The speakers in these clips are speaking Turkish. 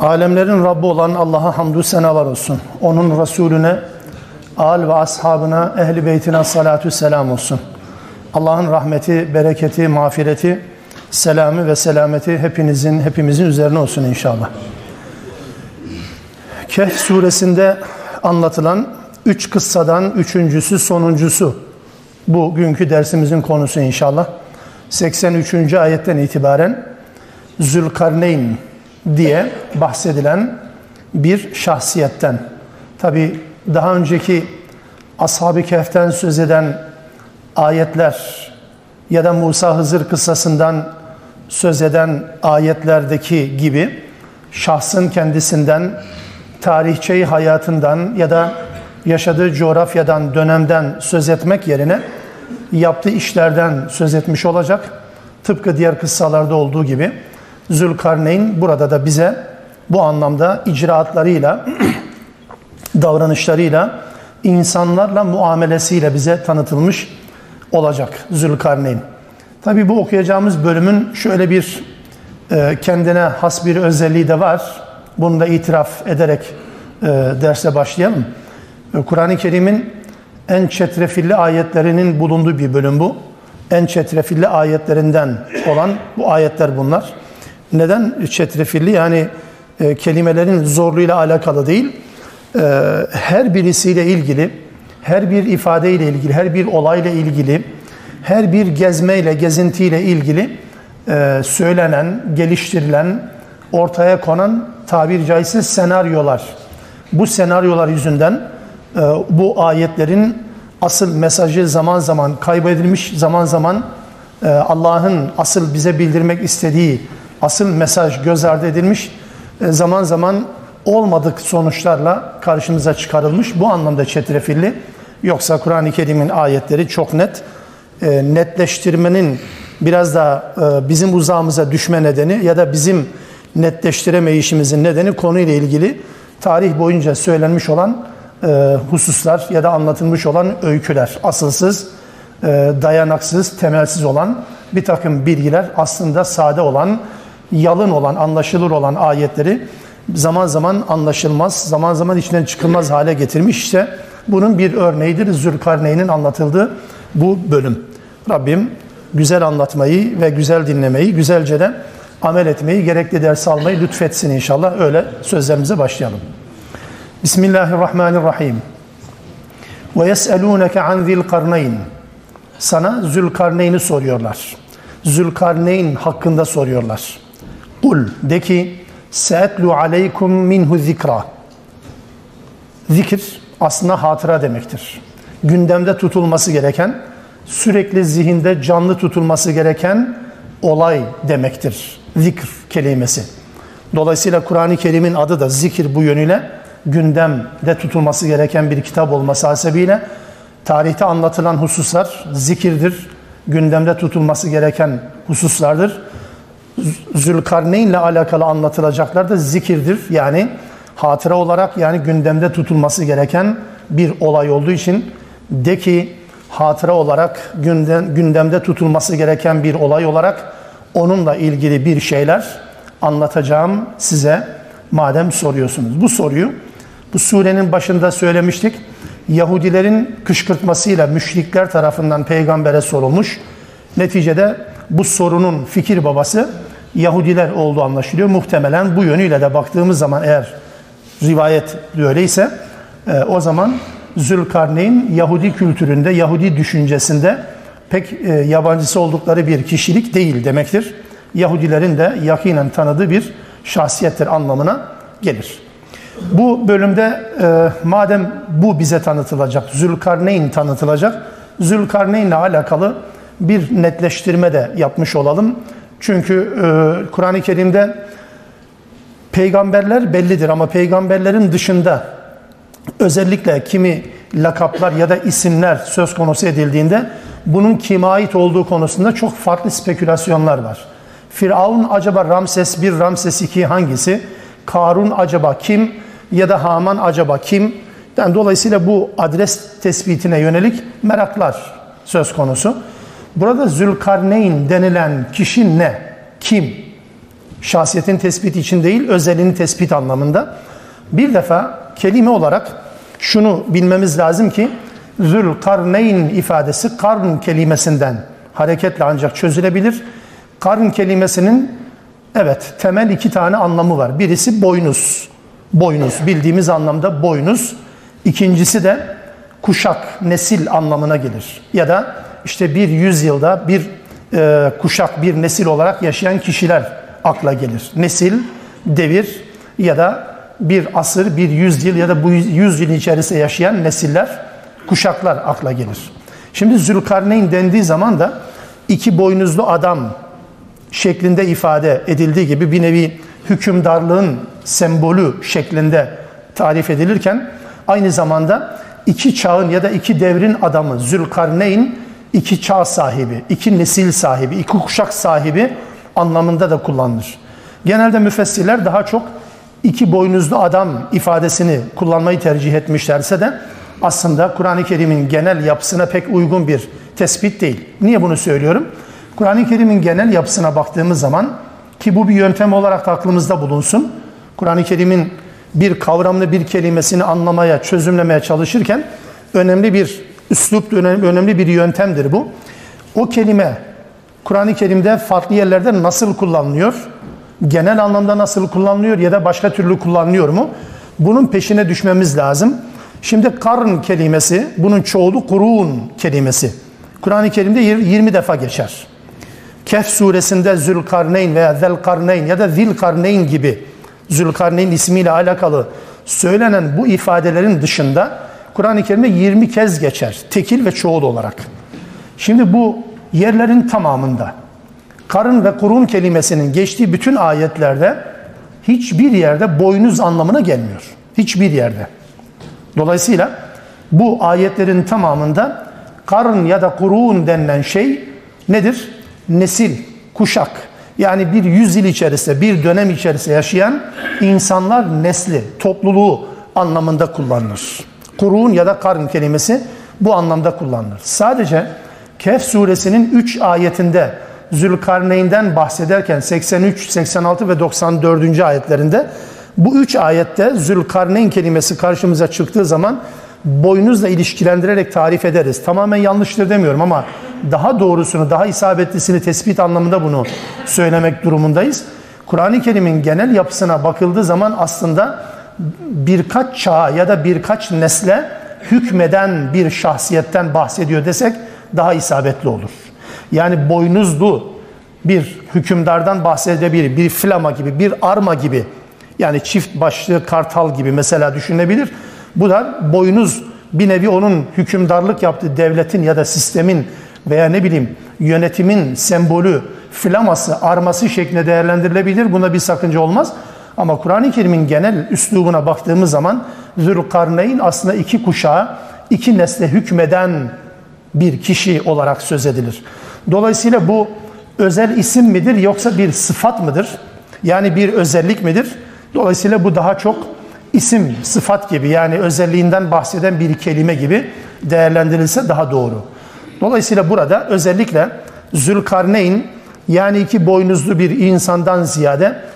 Alemlerin Rabbi olan Allah'a hamdü senalar olsun. Onun Resulüne, al ve ashabına, ehli beytine salatü selam olsun. Allah'ın rahmeti, bereketi, mağfireti, selamı ve selameti hepinizin, hepimizin üzerine olsun inşallah. Kehf suresinde anlatılan üç kıssadan üçüncüsü, sonuncusu bugünkü dersimizin konusu inşallah. 83. ayetten itibaren Zülkarneyn diye bahsedilen bir şahsiyetten. Tabi daha önceki Ashab-ı Kehf'ten söz eden ayetler ya da Musa Hızır kıssasından söz eden ayetlerdeki gibi şahsın kendisinden, tarihçeyi hayatından ya da yaşadığı coğrafyadan, dönemden söz etmek yerine yaptığı işlerden söz etmiş olacak. Tıpkı diğer kıssalarda olduğu gibi Zülkarneyn burada da bize bu anlamda icraatlarıyla, davranışlarıyla, insanlarla muamelesiyle bize tanıtılmış olacak Zülkarneyn. Tabi bu okuyacağımız bölümün şöyle bir e, kendine has bir özelliği de var. Bunu da itiraf ederek e, derse başlayalım. E, Kur'an-ı Kerim'in en çetrefilli ayetlerinin bulunduğu bir bölüm bu. En çetrefilli ayetlerinden olan bu ayetler bunlar. Neden çetrefilli? Yani e, kelimelerin zorluğuyla alakalı değil. E, her birisiyle ilgili, her bir ifadeyle ilgili, her bir olayla ilgili, her bir gezmeyle, gezintiyle ilgili e, söylenen, geliştirilen, ortaya konan tabiri caizse senaryolar. Bu senaryolar yüzünden e, bu ayetlerin asıl mesajı zaman zaman kaybedilmiş, zaman zaman e, Allah'ın asıl bize bildirmek istediği asıl mesaj göz ardı edilmiş, e, zaman zaman olmadık sonuçlarla karşımıza çıkarılmış. Bu anlamda çetrefilli. Yoksa Kur'an-ı Kerim'in ayetleri çok net. E, netleştirmenin biraz da e, bizim uzağımıza düşme nedeni ya da bizim netleştiremeyişimizin nedeni konuyla ilgili tarih boyunca söylenmiş olan hususlar ya da anlatılmış olan öyküler. Asılsız, dayanaksız, temelsiz olan bir takım bilgiler aslında sade olan, yalın olan, anlaşılır olan ayetleri zaman zaman anlaşılmaz, zaman zaman içinden çıkılmaz hale getirmiş. İşte bunun bir örneğidir Zülkarneyn'in anlatıldığı bu bölüm. Rabbim güzel anlatmayı ve güzel dinlemeyi, güzelce de amel etmeyi, gerekli ders almayı lütfetsin inşallah. Öyle sözlerimize başlayalım. Bismillahirrahmanirrahim. Ve yes'elûneke an zilkarneyn. Sana Zülkarneyn'i soruyorlar. Zülkarneyn hakkında soruyorlar. Kul de ki se'etlu aleykum minhu zikra. Zikir aslında hatıra demektir. Gündemde tutulması gereken, sürekli zihinde canlı tutulması gereken olay demektir. Zikr kelimesi. Dolayısıyla Kur'an-ı Kerim'in adı da zikir bu yönüyle gündemde tutulması gereken bir kitap olması hasebiyle tarihte anlatılan hususlar zikirdir, gündemde tutulması gereken hususlardır. Zülkarneyn ile alakalı anlatılacaklar da zikirdir. Yani hatıra olarak yani gündemde tutulması gereken bir olay olduğu için de ki hatıra olarak gündem, gündemde tutulması gereken bir olay olarak onunla ilgili bir şeyler anlatacağım size madem soruyorsunuz. Bu soruyu bu surenin başında söylemiştik. Yahudilerin kışkırtmasıyla müşrikler tarafından peygambere sorulmuş. Neticede bu sorunun fikir babası Yahudiler olduğu anlaşılıyor. Muhtemelen bu yönüyle de baktığımız zaman eğer rivayet öyleyse e, o zaman Zülkarneyn Yahudi kültüründe, Yahudi düşüncesinde pek e, yabancısı oldukları bir kişilik değil demektir. Yahudilerin de yakinen tanıdığı bir şahsiyettir anlamına gelir. Bu bölümde e, madem bu bize tanıtılacak, Zülkarneyn tanıtılacak, Zülkarneyn ile alakalı bir netleştirme de yapmış olalım. Çünkü e, Kur'an-ı Kerim'de Peygamberler bellidir ama peygamberlerin dışında özellikle kimi lakaplar ya da isimler söz konusu edildiğinde bunun kime ait olduğu konusunda çok farklı spekülasyonlar var. Firavun acaba Ramses 1, Ramses 2 hangisi? Karun acaba kim? Ya da Haman acaba kim? Yani dolayısıyla bu adres tespitine yönelik meraklar söz konusu. Burada Zülkarneyn denilen kişi ne? Kim? Şahsiyetin tespiti için değil, özelliğini tespit anlamında. Bir defa kelime olarak şunu bilmemiz lazım ki Zülkarneyn ifadesi karn kelimesinden hareketle ancak çözülebilir. Karn kelimesinin evet temel iki tane anlamı var. Birisi boynuz. Boynuz bildiğimiz anlamda boynuz. İkincisi de kuşak, nesil anlamına gelir. Ya da işte bir yüzyılda bir e, kuşak, bir nesil olarak yaşayan kişiler akla gelir. Nesil, devir ya da bir asır, bir yüzyıl ya da bu yüzyıl içerisinde yaşayan nesiller, kuşaklar akla gelir. Şimdi Zülkarneyn dendiği zaman da iki boynuzlu adam şeklinde ifade edildiği gibi bir nevi hükümdarlığın sembolü şeklinde tarif edilirken aynı zamanda iki çağın ya da iki devrin adamı Zülkarneyn iki çağ sahibi, iki nesil sahibi, iki kuşak sahibi anlamında da kullanılır. Genelde müfessirler daha çok iki boynuzlu adam ifadesini kullanmayı tercih etmişlerse de aslında Kur'an-ı Kerim'in genel yapısına pek uygun bir tespit değil. Niye bunu söylüyorum? Kur'an-ı Kerim'in genel yapısına baktığımız zaman ki bu bir yöntem olarak da aklımızda bulunsun. Kur'an-ı Kerim'in bir kavramlı bir kelimesini anlamaya, çözümlemeye çalışırken önemli bir üslup, önemli bir yöntemdir bu. O kelime Kur'an-ı Kerim'de farklı yerlerde nasıl kullanılıyor? Genel anlamda nasıl kullanılıyor ya da başka türlü kullanılıyor mu? Bunun peşine düşmemiz lazım. Şimdi karn kelimesi, bunun çoğulu kurun kelimesi. Kur'an-ı Kerim'de 20 defa geçer. Kehf suresinde Zülkarneyn veya Zelkarneyn ya da Zilkarneyn gibi Zülkarneyn ismiyle alakalı söylenen bu ifadelerin dışında Kur'an-ı Kerim'de 20 kez geçer. Tekil ve çoğul olarak. Şimdi bu yerlerin tamamında karın ve kurun kelimesinin geçtiği bütün ayetlerde hiçbir yerde boynuz anlamına gelmiyor. Hiçbir yerde. Dolayısıyla bu ayetlerin tamamında karın ya da kurun denilen şey nedir? Nesil, kuşak. Yani bir yüzyıl içerisinde, bir dönem içerisinde yaşayan insanlar nesli, topluluğu anlamında kullanılır. Kurun ya da karın kelimesi bu anlamda kullanılır. Sadece Kehf suresinin 3 ayetinde Zülkarneyn'den bahsederken 83, 86 ve 94. ayetlerinde bu üç ayette Zülkarneyn kelimesi karşımıza çıktığı zaman boynuzla ilişkilendirerek tarif ederiz. Tamamen yanlıştır demiyorum ama daha doğrusunu, daha isabetlisini tespit anlamında bunu söylemek durumundayız. Kur'an-ı Kerim'in genel yapısına bakıldığı zaman aslında birkaç çağa ya da birkaç nesle hükmeden bir şahsiyetten bahsediyor desek daha isabetli olur. Yani boynuzlu bir hükümdardan bahsedebilir. Bir flama gibi, bir arma gibi. Yani çift başlı kartal gibi mesela düşünebilir. Bu da boynuz bir nevi onun hükümdarlık yaptığı devletin ya da sistemin veya ne bileyim yönetimin sembolü, flaması, arması şeklinde değerlendirilebilir. Buna bir sakınca olmaz. Ama Kur'an-ı Kerim'in genel üslubuna baktığımız zaman Zülkarneyn aslında iki kuşağı, iki nesle hükmeden bir kişi olarak söz edilir. Dolayısıyla bu özel isim midir yoksa bir sıfat mıdır? Yani bir özellik midir? Dolayısıyla bu daha çok isim, sıfat gibi yani özelliğinden bahseden bir kelime gibi değerlendirilse daha doğru. Dolayısıyla burada özellikle Zülkarneyn yani iki boynuzlu bir insandan ziyade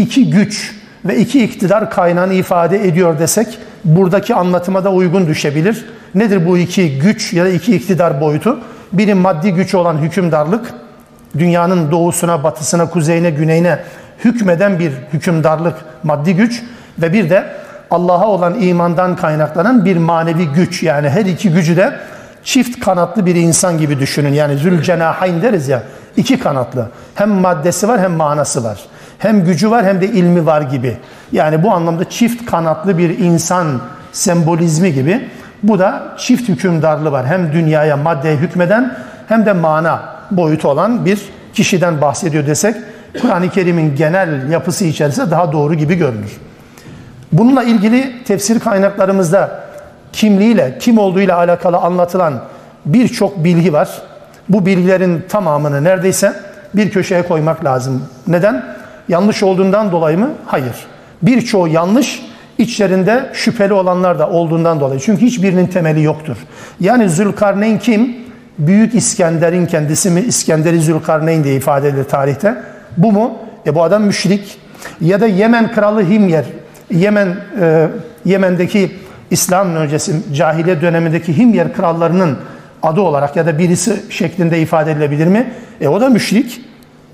iki güç ve iki iktidar kaynağını ifade ediyor desek buradaki anlatıma da uygun düşebilir. Nedir bu iki güç ya da iki iktidar boyutu? Biri maddi güç olan hükümdarlık, dünyanın doğusuna, batısına, kuzeyine, güneyine hükmeden bir hükümdarlık, maddi güç ve bir de Allah'a olan imandan kaynaklanan bir manevi güç. Yani her iki gücü de çift kanatlı bir insan gibi düşünün. Yani zülcenahayn deriz ya, iki kanatlı. Hem maddesi var hem manası var. Hem gücü var hem de ilmi var gibi. Yani bu anlamda çift kanatlı bir insan sembolizmi gibi. Bu da çift hükümdarlığı var. Hem dünyaya maddeye hükmeden hem de mana boyutu olan bir kişiden bahsediyor desek Kur'an-ı Kerim'in genel yapısı içerisinde daha doğru gibi görünür. Bununla ilgili tefsir kaynaklarımızda kimliğiyle, kim olduğuyla alakalı anlatılan birçok bilgi var. Bu bilgilerin tamamını neredeyse bir köşeye koymak lazım. Neden? Yanlış olduğundan dolayı mı? Hayır. Birçoğu yanlış, içlerinde şüpheli olanlar da olduğundan dolayı. Çünkü hiçbirinin temeli yoktur. Yani Zülkarneyn kim? Büyük İskender'in kendisi mi? İskender'i Zülkarneyn diye ifade edilir tarihte. Bu mu? E bu adam müşrik. Ya da Yemen kralı Himyer. Yemen e, Yemen'deki İslam öncesi cahiliye dönemindeki Himyer krallarının adı olarak ya da birisi şeklinde ifade edilebilir mi? E o da müşrik.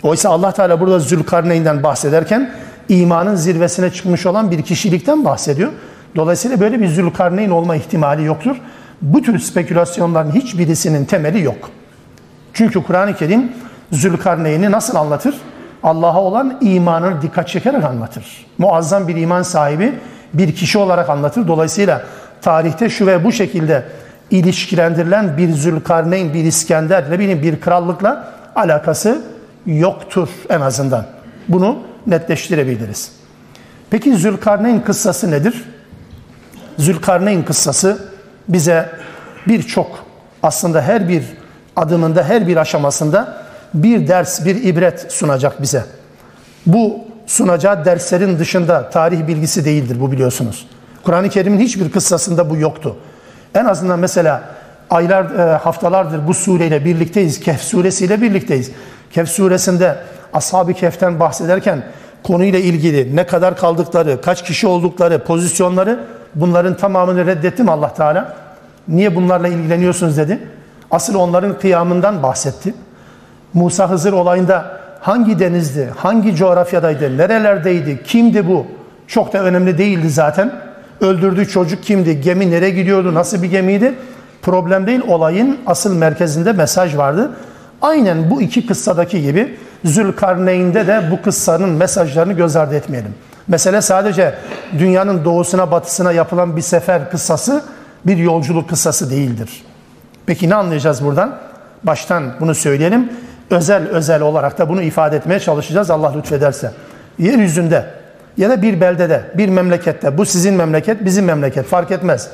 Oysa Allah Teala burada Zülkarneyn'den bahsederken imanın zirvesine çıkmış olan bir kişilikten bahsediyor. Dolayısıyla böyle bir Zülkarneyn olma ihtimali yoktur. Bu tür spekülasyonların hiçbirisinin temeli yok. Çünkü Kur'an-ı Kerim Zülkarneyn'i nasıl anlatır? Allah'a olan imanını dikkat çekerek anlatır. Muazzam bir iman sahibi bir kişi olarak anlatır. Dolayısıyla tarihte şu ve bu şekilde ilişkilendirilen bir Zülkarneyn, bir İskender, ne bileyim bir krallıkla alakası yoktur en azından. Bunu netleştirebiliriz. Peki Zülkarneyn kıssası nedir? Zülkarneyn kıssası bize birçok aslında her bir adımında, her bir aşamasında bir ders, bir ibret sunacak bize. Bu sunacağı derslerin dışında tarih bilgisi değildir bu biliyorsunuz. Kur'an-ı Kerim'in hiçbir kıssasında bu yoktu. En azından mesela aylar, e, haftalardır bu sureyle birlikteyiz. Kehf suresiyle birlikteyiz. Kehf suresinde Ashab-ı Kehf'ten bahsederken konuyla ilgili ne kadar kaldıkları, kaç kişi oldukları, pozisyonları bunların tamamını reddettim Allah Teala. Niye bunlarla ilgileniyorsunuz dedi. Asıl onların kıyamından bahsetti. Musa Hızır olayında hangi denizdi, hangi coğrafyadaydı, nerelerdeydi, kimdi bu? Çok da önemli değildi zaten. Öldürdüğü çocuk kimdi, gemi nereye gidiyordu, nasıl bir gemiydi? Problem değil, olayın asıl merkezinde mesaj vardı. Aynen bu iki kıssadaki gibi Zülkarneyn'de de bu kıssanın mesajlarını göz ardı etmeyelim. Mesele sadece dünyanın doğusuna batısına yapılan bir sefer kıssası bir yolculuk kıssası değildir. Peki ne anlayacağız buradan? Baştan bunu söyleyelim. Özel özel olarak da bunu ifade etmeye çalışacağız Allah lütfederse. Yeryüzünde ya da bir beldede, bir memlekette, bu sizin memleket, bizim memleket fark etmez.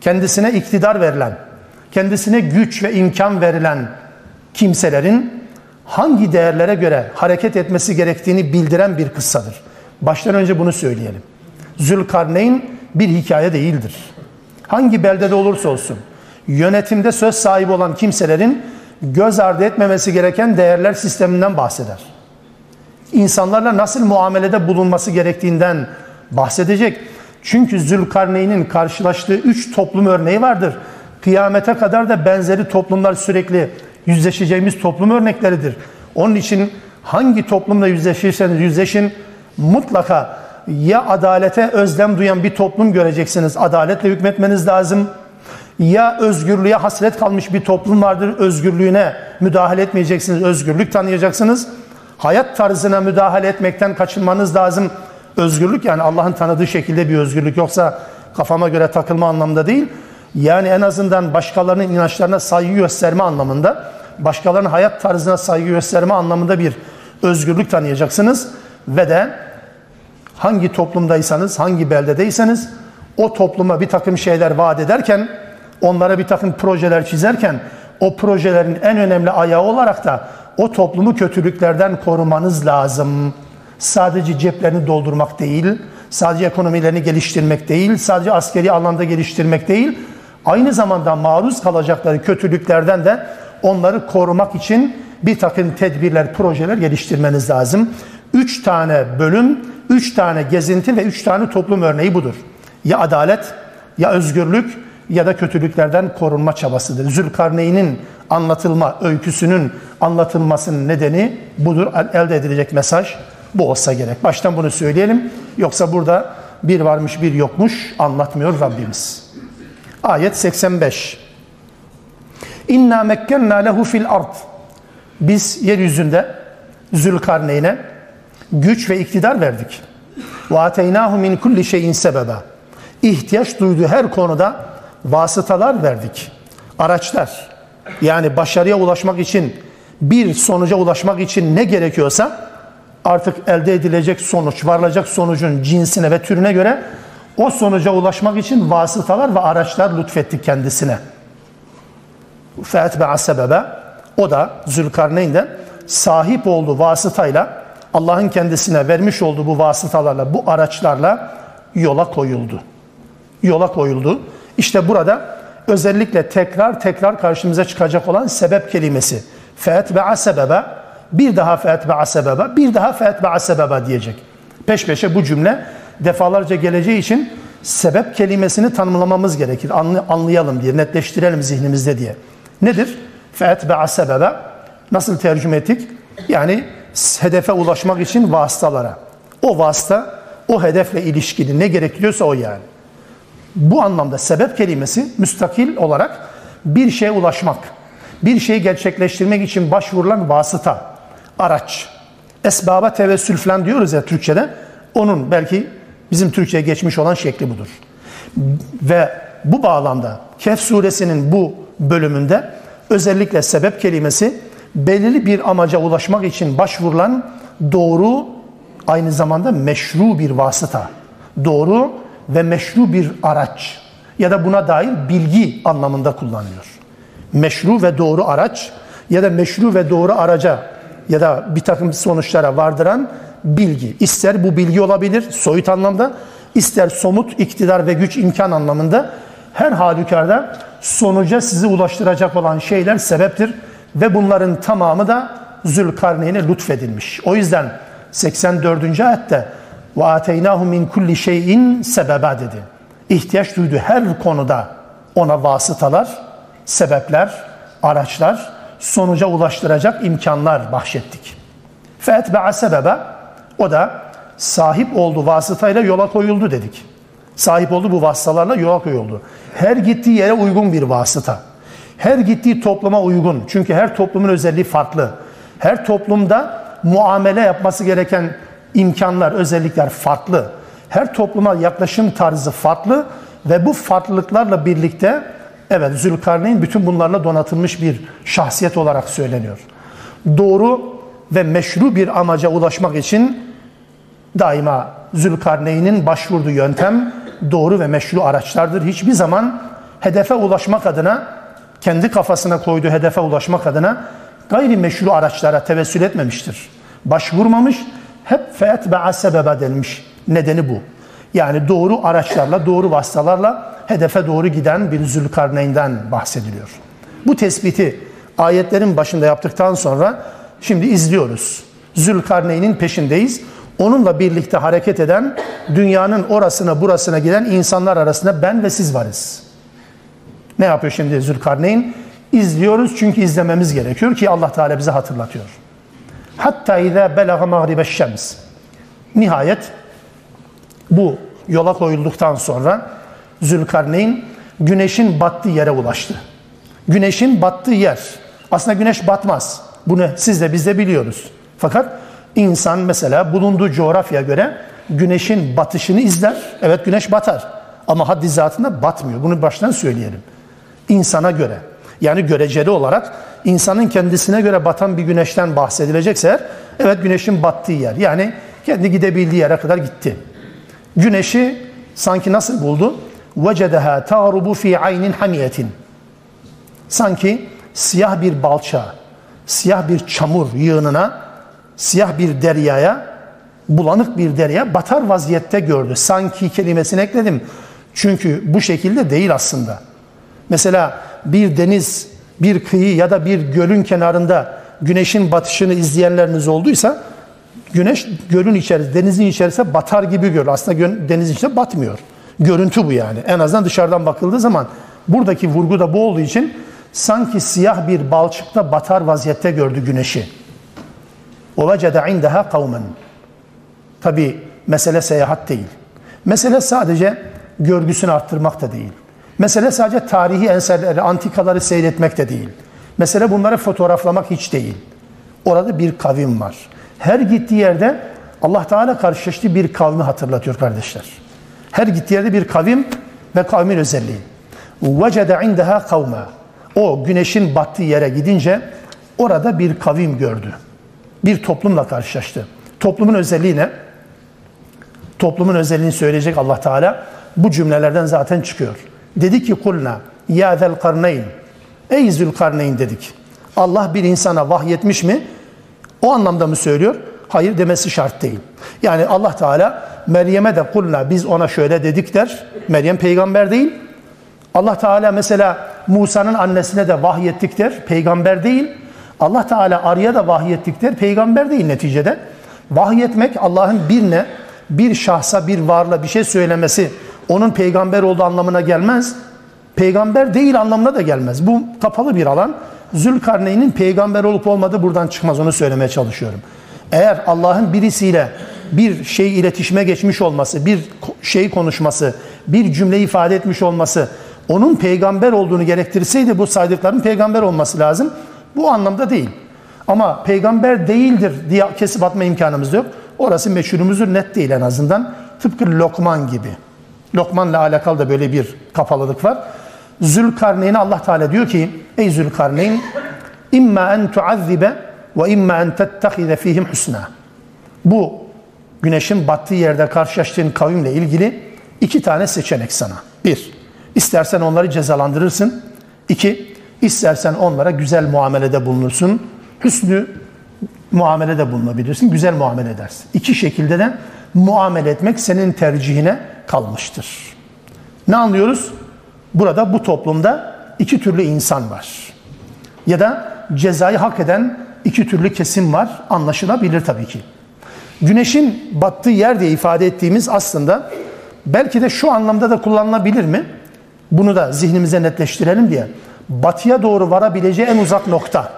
Kendisine iktidar verilen, kendisine güç ve imkan verilen kimselerin hangi değerlere göre hareket etmesi gerektiğini bildiren bir kıssadır. Baştan önce bunu söyleyelim. Zülkarneyn bir hikaye değildir. Hangi beldede olursa olsun yönetimde söz sahibi olan kimselerin göz ardı etmemesi gereken değerler sisteminden bahseder. İnsanlarla nasıl muamelede bulunması gerektiğinden bahsedecek. Çünkü Zülkarneyn'in karşılaştığı üç toplum örneği vardır. Kıyamete kadar da benzeri toplumlar sürekli yüzleşeceğimiz toplum örnekleridir. Onun için hangi toplumla yüzleşirseniz yüzleşin mutlaka ya adalete özlem duyan bir toplum göreceksiniz. Adaletle hükmetmeniz lazım. Ya özgürlüğe hasret kalmış bir toplum vardır. Özgürlüğüne müdahale etmeyeceksiniz. Özgürlük tanıyacaksınız. Hayat tarzına müdahale etmekten kaçınmanız lazım. Özgürlük yani Allah'ın tanıdığı şekilde bir özgürlük. Yoksa kafama göre takılma anlamında değil. Yani en azından başkalarının inançlarına saygı gösterme anlamında, başkalarının hayat tarzına saygı gösterme anlamında bir özgürlük tanıyacaksınız. Ve de hangi toplumdaysanız, hangi beldedeyseniz o topluma bir takım şeyler vaat ederken, onlara bir takım projeler çizerken, o projelerin en önemli ayağı olarak da o toplumu kötülüklerden korumanız lazım. Sadece ceplerini doldurmak değil, sadece ekonomilerini geliştirmek değil, sadece askeri alanda geliştirmek değil, aynı zamanda maruz kalacakları kötülüklerden de onları korumak için bir takım tedbirler, projeler geliştirmeniz lazım. Üç tane bölüm, üç tane gezinti ve üç tane toplum örneği budur. Ya adalet, ya özgürlük ya da kötülüklerden korunma çabasıdır. Zülkarneyn'in anlatılma öyküsünün anlatılmasının nedeni budur. Elde edilecek mesaj bu olsa gerek. Baştan bunu söyleyelim. Yoksa burada bir varmış bir yokmuş anlatmıyor Rabbimiz. Ayet 85. İnna mekkenna lehu fil ard. Biz yeryüzünde Zülkarneyn'e güç ve iktidar verdik. Ve ateynahu min kulli şeyin sebeba. İhtiyaç duyduğu her konuda vasıtalar verdik. Araçlar. Yani başarıya ulaşmak için, bir sonuca ulaşmak için ne gerekiyorsa artık elde edilecek sonuç, varılacak sonucun cinsine ve türüne göre o sonuca ulaşmak için vasıtalar ve araçlar lütfetti kendisine. Fe'etbe'a sebebe o da Zülkarneyn'den sahip olduğu vasıtayla Allah'ın kendisine vermiş olduğu bu vasıtalarla, bu araçlarla yola koyuldu. Yola koyuldu. İşte burada özellikle tekrar tekrar karşımıza çıkacak olan sebep kelimesi. Fe'etbe'a sebebe, bir daha fe'etbe'a sebebe, bir daha fe'etbe'a sebebe diyecek. Peş peşe bu cümle defalarca geleceği için sebep kelimesini tanımlamamız gerekir. Anlayalım diye, netleştirelim zihnimizde diye. Nedir? فَاَتْبَعَ sebebe Nasıl tercüme ettik? Yani hedefe ulaşmak için vasıtalara. O vasıta o hedefle ilişkili ne gerekiyorsa o yani. Bu anlamda sebep kelimesi müstakil olarak bir şeye ulaşmak, bir şeyi gerçekleştirmek için başvurulan vasıta, araç. Esbaba tevessül falan diyoruz ya Türkçe'de. Onun belki bizim Türkçe'ye geçmiş olan şekli budur. Ve bu bağlamda Kehf suresinin bu bölümünde özellikle sebep kelimesi belirli bir amaca ulaşmak için başvurulan doğru aynı zamanda meşru bir vasıta. Doğru ve meşru bir araç ya da buna dair bilgi anlamında kullanılıyor. Meşru ve doğru araç ya da meşru ve doğru araca ya da bir takım sonuçlara vardıran bilgi. İster bu bilgi olabilir soyut anlamda, ister somut iktidar ve güç imkan anlamında her halükarda sonuca sizi ulaştıracak olan şeyler sebeptir ve bunların tamamı da Zülkarneyn'e lütfedilmiş. O yüzden 84. ayette ve ateynahu min kulli şeyin sebeba dedi. İhtiyaç duyduğu her konuda ona vasıtalar, sebepler, araçlar, sonuca ulaştıracak imkanlar bahşettik. Fetbe'a sebebe o da sahip olduğu vasıtayla yola koyuldu dedik. Sahip olduğu bu vasıtalarla yola koyuldu. Her gittiği yere uygun bir vasıta. Her gittiği topluma uygun. Çünkü her toplumun özelliği farklı. Her toplumda muamele yapması gereken imkanlar, özellikler farklı. Her topluma yaklaşım tarzı farklı ve bu farklılıklarla birlikte evet Zülkarneyn bütün bunlarla donatılmış bir şahsiyet olarak söyleniyor. Doğru ve meşru bir amaca ulaşmak için daima Zülkarneyn'in başvurduğu yöntem doğru ve meşru araçlardır. Hiçbir zaman hedefe ulaşmak adına kendi kafasına koyduğu hedefe ulaşmak adına gayri meşru araçlara tevessül etmemiştir. Başvurmamış, hep fetbe'a sebebe denilmiş. Nedeni bu. Yani doğru araçlarla, doğru vasıtalarla hedefe doğru giden bir Zülkarneyn'den bahsediliyor. Bu tespiti ayetlerin başında yaptıktan sonra şimdi izliyoruz. Zülkarneyn'in peşindeyiz. Onunla birlikte hareket eden, dünyanın orasına burasına giden insanlar arasında ben ve siz varız. Ne yapıyor şimdi Zülkarneyn? İzliyoruz çünkü izlememiz gerekiyor ki Allah Teala bize hatırlatıyor. Hatta izâ belaga mağribe şems. Nihayet bu yola koyulduktan sonra Zülkarneyn güneşin battığı yere ulaştı. Güneşin battığı yer. Aslında güneş batmaz. Bunu siz de biz de biliyoruz. Fakat insan mesela bulunduğu coğrafya göre güneşin batışını izler. Evet güneş batar. Ama haddi zatında batmıyor. Bunu baştan söyleyelim. İnsana göre. Yani göreceli olarak insanın kendisine göre batan bir güneşten bahsedilecekse eğer, evet güneşin battığı yer. Yani kendi gidebildiği yere kadar gitti. Güneşi sanki nasıl buldu? وَجَدَهَا تَعْرُبُ ف۪ي عَيْنٍ hamiyetin. Sanki siyah bir balça, siyah bir çamur yığınına, siyah bir deryaya, bulanık bir derya batar vaziyette gördü. Sanki kelimesini ekledim. Çünkü bu şekilde değil aslında. Mesela bir deniz, bir kıyı ya da bir gölün kenarında güneşin batışını izleyenleriniz olduysa güneş gölün içerisinde, denizin içerisinde batar gibi görür. Aslında denizin içinde batmıyor. Görüntü bu yani. En azından dışarıdan bakıldığı zaman buradaki vurgu da bu olduğu için sanki siyah bir balçıkta batar vaziyette gördü güneşi. وَوَجَدَ عِنْدَهَا قَوْمًا Tabi mesele seyahat değil. Mesele sadece görgüsünü arttırmak da değil. Mesele sadece tarihi eserleri, antikaları seyretmek de değil. Mesele bunları fotoğraflamak hiç değil. Orada bir kavim var. Her gittiği yerde Allah Teala karşılaştığı bir kavmi hatırlatıyor kardeşler. Her gittiği yerde bir kavim ve kavmin özelliği. وَجَدَ عِنْدَهَا قَوْمًا o güneşin battığı yere gidince orada bir kavim gördü. Bir toplumla karşılaştı. Toplumun özelliği ne? Toplumun özelliğini söyleyecek Allah Teala bu cümlelerden zaten çıkıyor. Dedi ki kulna ya zel karneyn ey zülkarneyn dedik. Allah bir insana vahyetmiş mi? O anlamda mı söylüyor? Hayır demesi şart değil. Yani Allah Teala Meryem'e de kulna biz ona şöyle dedik der. Meryem peygamber değil. Allah Teala mesela Musa'nın annesine de vahyettik der. Peygamber değil. Allah Teala arıya da vahyettik der. Peygamber değil neticede. Vahyetmek Allah'ın birine, bir şahsa, bir varla bir şey söylemesi onun peygamber olduğu anlamına gelmez. Peygamber değil anlamına da gelmez. Bu kapalı bir alan. Zülkarneyn'in peygamber olup olmadığı buradan çıkmaz onu söylemeye çalışıyorum. Eğer Allah'ın birisiyle bir şey iletişime geçmiş olması, bir şey konuşması, bir cümle ifade etmiş olması onun peygamber olduğunu gerektirseydi bu saydıkların peygamber olması lazım. Bu anlamda değil. Ama peygamber değildir diye kesip atma imkanımız yok. Orası meşhurumuzdur net değil en azından. Tıpkı Lokman gibi. Lokman'la alakalı da böyle bir kapalılık var. Zülkarneyn'e Allah Teala diyor ki ey Zülkarneyn imma en tuazzibe ve imma en tettehize fihim husna. Bu güneşin battığı yerde karşılaştığın kavimle ilgili iki tane seçenek sana. Bir, istersen onları cezalandırırsın. İki, istersen onlara güzel muamelede bulunursun. Hüsnü muamelede bulunabilirsin, güzel muamele edersin. İki şekilde de muamele etmek senin tercihine kalmıştır. Ne anlıyoruz? Burada bu toplumda iki türlü insan var. Ya da cezayı hak eden iki türlü kesim var. Anlaşılabilir tabii ki. Güneşin battığı yer diye ifade ettiğimiz aslında belki de şu anlamda da kullanılabilir mi? Bunu da zihnimize netleştirelim diye. Batıya doğru varabileceği en uzak nokta.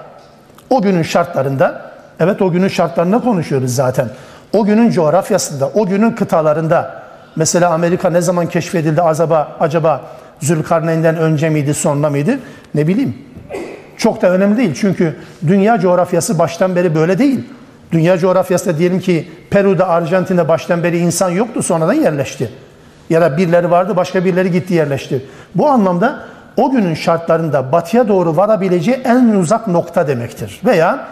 O günün şartlarında, evet o günün şartlarında konuşuyoruz zaten. O günün coğrafyasında, o günün kıtalarında, mesela Amerika ne zaman keşfedildi acaba, acaba Zülkarneyn'den önce miydi, sonra mıydı? Ne bileyim. Çok da önemli değil. Çünkü dünya coğrafyası baştan beri böyle değil. Dünya coğrafyasında diyelim ki Peru'da, Arjantin'de baştan beri insan yoktu, sonradan yerleşti. Ya da birileri vardı, başka birileri gitti yerleşti. Bu anlamda o günün şartlarında batıya doğru varabileceği en uzak nokta demektir. Veya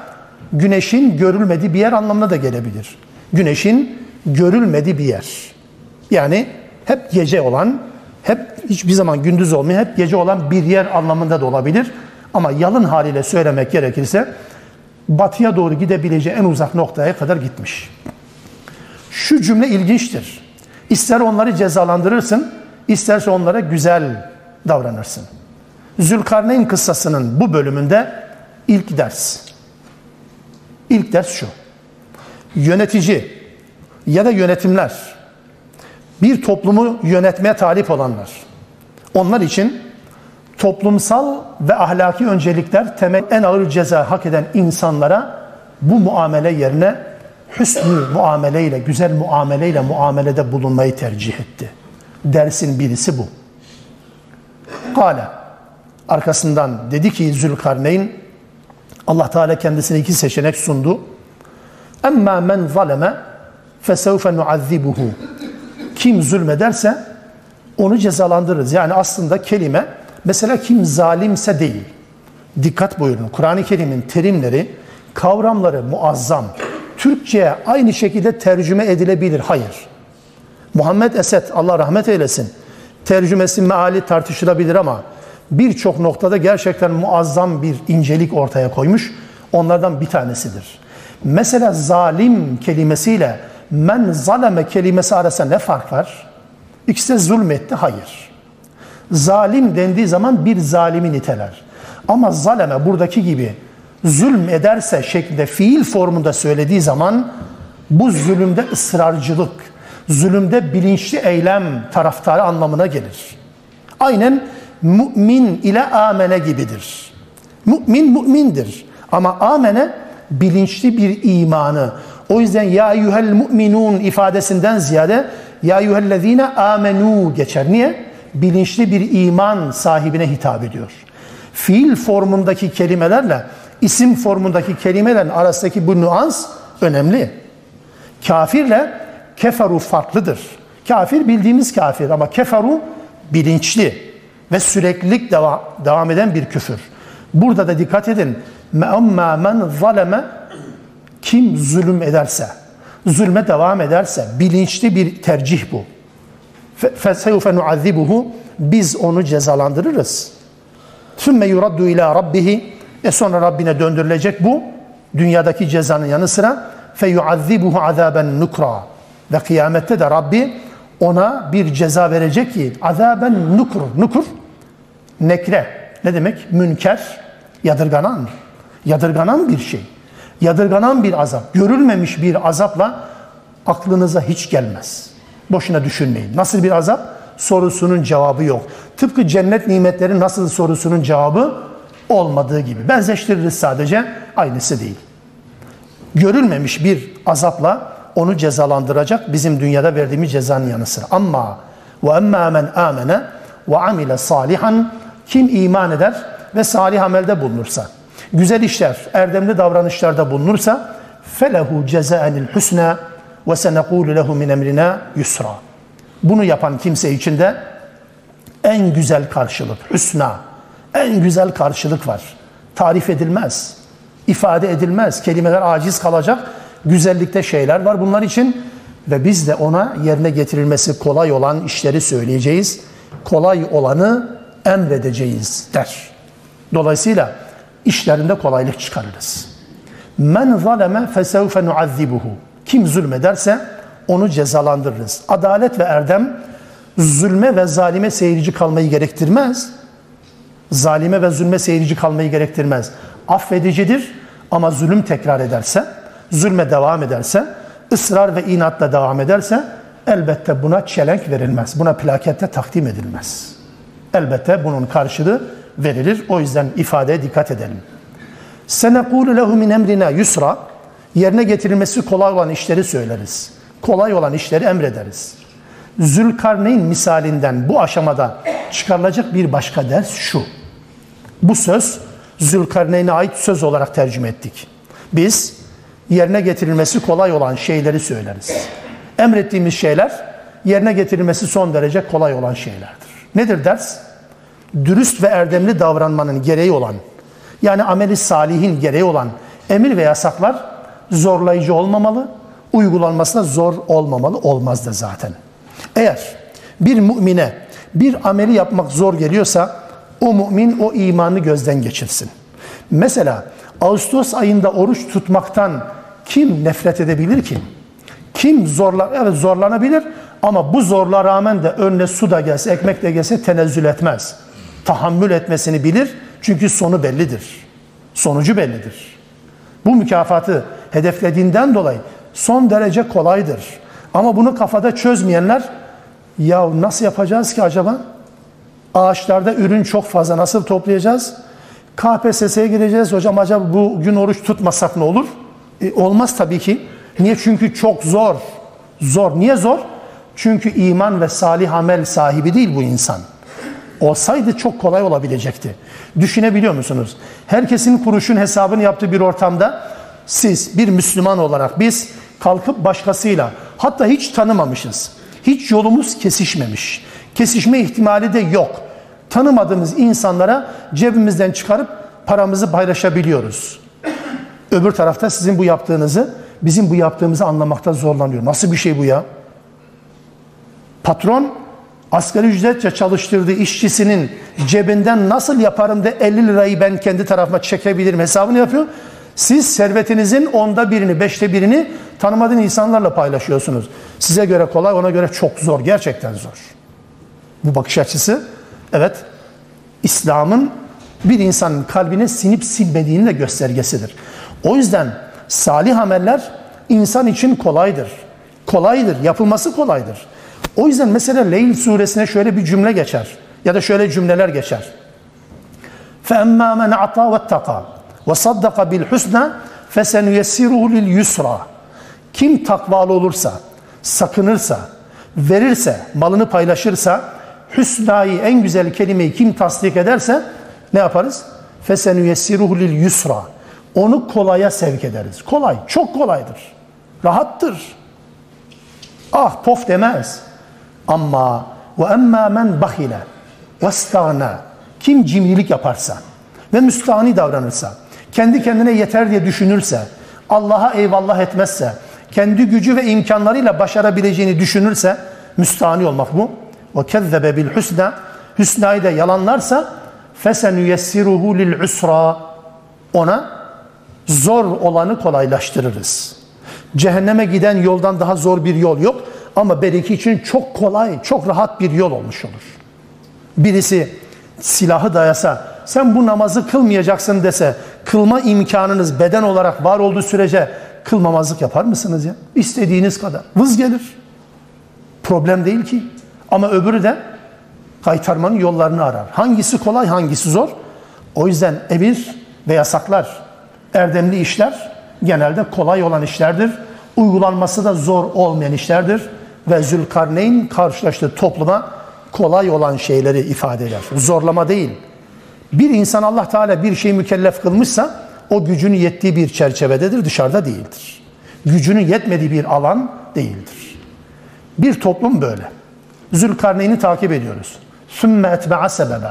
güneşin görülmediği bir yer anlamına da gelebilir. Güneşin görülmediği bir yer. Yani hep gece olan, hep hiçbir zaman gündüz olmayan, hep gece olan bir yer anlamında da olabilir. Ama yalın haliyle söylemek gerekirse batıya doğru gidebileceği en uzak noktaya kadar gitmiş. Şu cümle ilginçtir. İster onları cezalandırırsın, isterse onlara güzel davranırsın. Zülkarneyn kıssasının bu bölümünde ilk ders. İlk ders şu. Yönetici ya da yönetimler bir toplumu yönetmeye talip olanlar. Onlar için toplumsal ve ahlaki öncelikler temel en ağır ceza hak eden insanlara bu muamele yerine hüsnü muameleyle, güzel muameleyle muamelede bulunmayı tercih etti. Dersin birisi bu. Kale. Arkasından dedi ki Zülkarneyn Allah Teala kendisine iki seçenek sundu. Emma men zaleme fesevfe nuazzibuhu. Kim zulmederse onu cezalandırırız. Yani aslında kelime mesela kim zalimse değil. Dikkat buyurun. Kur'an-ı Kerim'in terimleri, kavramları muazzam. Türkçe'ye aynı şekilde tercüme edilebilir. Hayır. Muhammed Esed Allah rahmet eylesin tercümesi meali tartışılabilir ama birçok noktada gerçekten muazzam bir incelik ortaya koymuş. Onlardan bir tanesidir. Mesela zalim kelimesiyle men zaleme kelimesi arasında ne fark var? İkisi de zulmetti. Hayır. Zalim dendiği zaman bir zalimi niteler. Ama zaleme buradaki gibi zulm ederse şeklinde fiil formunda söylediği zaman bu zulümde ısrarcılık, zulümde bilinçli eylem taraftarı anlamına gelir. Aynen mümin ile amene gibidir. Mümin mümindir ama amene bilinçli bir imanı. O yüzden ya yuhel mu'minun ifadesinden ziyade ya yuhellezine amenu geçer. Niye? Bilinçli bir iman sahibine hitap ediyor. Fiil formundaki kelimelerle isim formundaki kelimelerin arasındaki bu nüans önemli. Kafirle keferu farklıdır. Kafir bildiğimiz kafir ama keferu bilinçli ve süreklilik devam, devam eden bir küfür. Burada da dikkat edin. Me'amma men zaleme kim zulüm ederse. zulme devam ederse bilinçli bir tercih bu. فَسَوْفَ نُعَذِّبُهُ Biz onu cezalandırırız. ثُمَّ يُرَدُّ ila rabbihi ve sonra Rabbine döndürülecek bu dünyadaki cezanın yanı sıra feyuazzibuhu azaben nukra. Ve kıyamette de Rabbi ona bir ceza verecek ki azaben nukur nukur nekre. Ne demek? Münker yadırganan yadırganan bir şey. Yadırganan bir azap. Görülmemiş bir azapla aklınıza hiç gelmez. Boşuna düşünmeyin. Nasıl bir azap? Sorusunun cevabı yok. Tıpkı cennet nimetleri nasıl sorusunun cevabı olmadığı gibi. Benzeştiririz sadece. Aynısı değil. Görülmemiş bir azapla onu cezalandıracak bizim dünyada verdiğimiz cezanın yanı sıra. Ama ve emmâ men âmene ve amile salihan kim iman eder ve salih amelde bulunursa, güzel işler, erdemli davranışlarda bulunursa felehu cezaenil husna ve senekulu lehu min emrina yusra. Bunu yapan kimse için de en güzel karşılık, hüsna, en güzel karşılık var. Tarif edilmez, ifade edilmez, kelimeler aciz kalacak güzellikte şeyler var bunlar için ve biz de ona yerine getirilmesi kolay olan işleri söyleyeceğiz. Kolay olanı emredeceğiz der. Dolayısıyla işlerinde kolaylık çıkarırız. Men zaleme fesevfe nuazzibuhu. Kim zulmederse onu cezalandırırız. Adalet ve erdem zulme ve zalime seyirci kalmayı gerektirmez. Zalime ve zulme seyirci kalmayı gerektirmez. Affedicidir ama zulüm tekrar ederse zulme devam ederse, ısrar ve inatla devam ederse elbette buna çelenk verilmez. Buna plakette takdim edilmez. Elbette bunun karşılığı verilir. O yüzden ifadeye dikkat edelim. Senekulu lehu min emrina yusra yerine getirilmesi kolay olan işleri söyleriz. Kolay olan işleri emrederiz. Zülkarneyn misalinden bu aşamada çıkarılacak bir başka ders şu. Bu söz Zülkarneyn'e ait söz olarak tercüme ettik. Biz yerine getirilmesi kolay olan şeyleri söyleriz. Emrettiğimiz şeyler yerine getirilmesi son derece kolay olan şeylerdir. Nedir ders? Dürüst ve erdemli davranmanın gereği olan, yani ameli salihin gereği olan emir ve yasaklar zorlayıcı olmamalı, uygulanmasına zor olmamalı, olmaz da zaten. Eğer bir mümine bir ameli yapmak zor geliyorsa o mümin o imanı gözden geçirsin. Mesela Ağustos ayında oruç tutmaktan kim nefret edebilir ki? Kim zorlar? Evet zorlanabilir ama bu zorla rağmen de önüne su da gelse, ekmek de gelse tenezzül etmez. Tahammül etmesini bilir çünkü sonu bellidir. Sonucu bellidir. Bu mükafatı hedeflediğinden dolayı son derece kolaydır. Ama bunu kafada çözmeyenler ya nasıl yapacağız ki acaba? Ağaçlarda ürün çok fazla nasıl toplayacağız? KPSS'ye gireceğiz. Hocam acaba bu gün oruç tutmasak ne olur? E, olmaz tabii ki. Niye? Çünkü çok zor. Zor. Niye zor? Çünkü iman ve salih amel sahibi değil bu insan. Olsaydı çok kolay olabilecekti. Düşünebiliyor musunuz? Herkesin kuruşun hesabını yaptığı bir ortamda siz bir Müslüman olarak biz kalkıp başkasıyla hatta hiç tanımamışız. Hiç yolumuz kesişmemiş. Kesişme ihtimali de yok tanımadığımız insanlara cebimizden çıkarıp paramızı paylaşabiliyoruz. Öbür tarafta sizin bu yaptığınızı, bizim bu yaptığımızı anlamakta zorlanıyor. Nasıl bir şey bu ya? Patron asgari ücretle çalıştırdığı işçisinin cebinden nasıl yaparım da 50 lirayı ben kendi tarafıma çekebilirim hesabını yapıyor. Siz servetinizin onda birini, beşte birini tanımadığın insanlarla paylaşıyorsunuz. Size göre kolay, ona göre çok zor. Gerçekten zor. Bu bakış açısı Evet, İslam'ın bir insanın kalbine sinip silmediğinin de göstergesidir. O yüzden salih ameller insan için kolaydır. Kolaydır, yapılması kolaydır. O yüzden mesela Leyl suresine şöyle bir cümle geçer. Ya da şöyle cümleler geçer. فَاَمَّا مَنْ عَطَى وَاتَّقَى وَصَدَّقَ بِالْحُسْنَ فَسَنُيَسِّرُهُ لِلْيُسْرَى Kim takvalı olursa, sakınırsa, verirse, malını paylaşırsa, hüsnayı en güzel kelimeyi kim tasdik ederse ne yaparız? فَسَنُيَسِّرُهُ لِلْيُسْرَى Onu kolaya sevk ederiz. Kolay, çok kolaydır. Rahattır. Ah pof demez. Ama ve emma men bahile ve kim cimrilik yaparsa ve müstahni davranırsa kendi kendine yeter diye düşünürse, Allah'a eyvallah etmezse, kendi gücü ve imkanlarıyla başarabileceğini düşünürse müstahni olmak bu. Ve kezzebe bil husna hüsnayı da yalanlarsa fesenüyessiruhu lil usra ona zor olanı kolaylaştırırız. Cehenneme giden yoldan daha zor bir yol yok ama belki için çok kolay, çok rahat bir yol olmuş olur. Birisi silahı dayasa, sen bu namazı kılmayacaksın dese, kılma imkanınız beden olarak var olduğu sürece kılmamazlık yapar mısınız ya? İstediğiniz kadar. Vız gelir. Problem değil ki. Ama öbürü de kaytarmanın yollarını arar. Hangisi kolay, hangisi zor? O yüzden emir ve yasaklar, erdemli işler genelde kolay olan işlerdir. Uygulanması da zor olmayan işlerdir. Ve Zülkarneyn karşılaştığı topluma kolay olan şeyleri ifade eder. Zorlama değil. Bir insan Allah Teala bir şey mükellef kılmışsa o gücünün yettiği bir çerçevededir, dışarıda değildir. Gücünün yetmediği bir alan değildir. Bir toplum böyle. Zülkarneyn'i takip ediyoruz. Sümme etbe'a sebebe.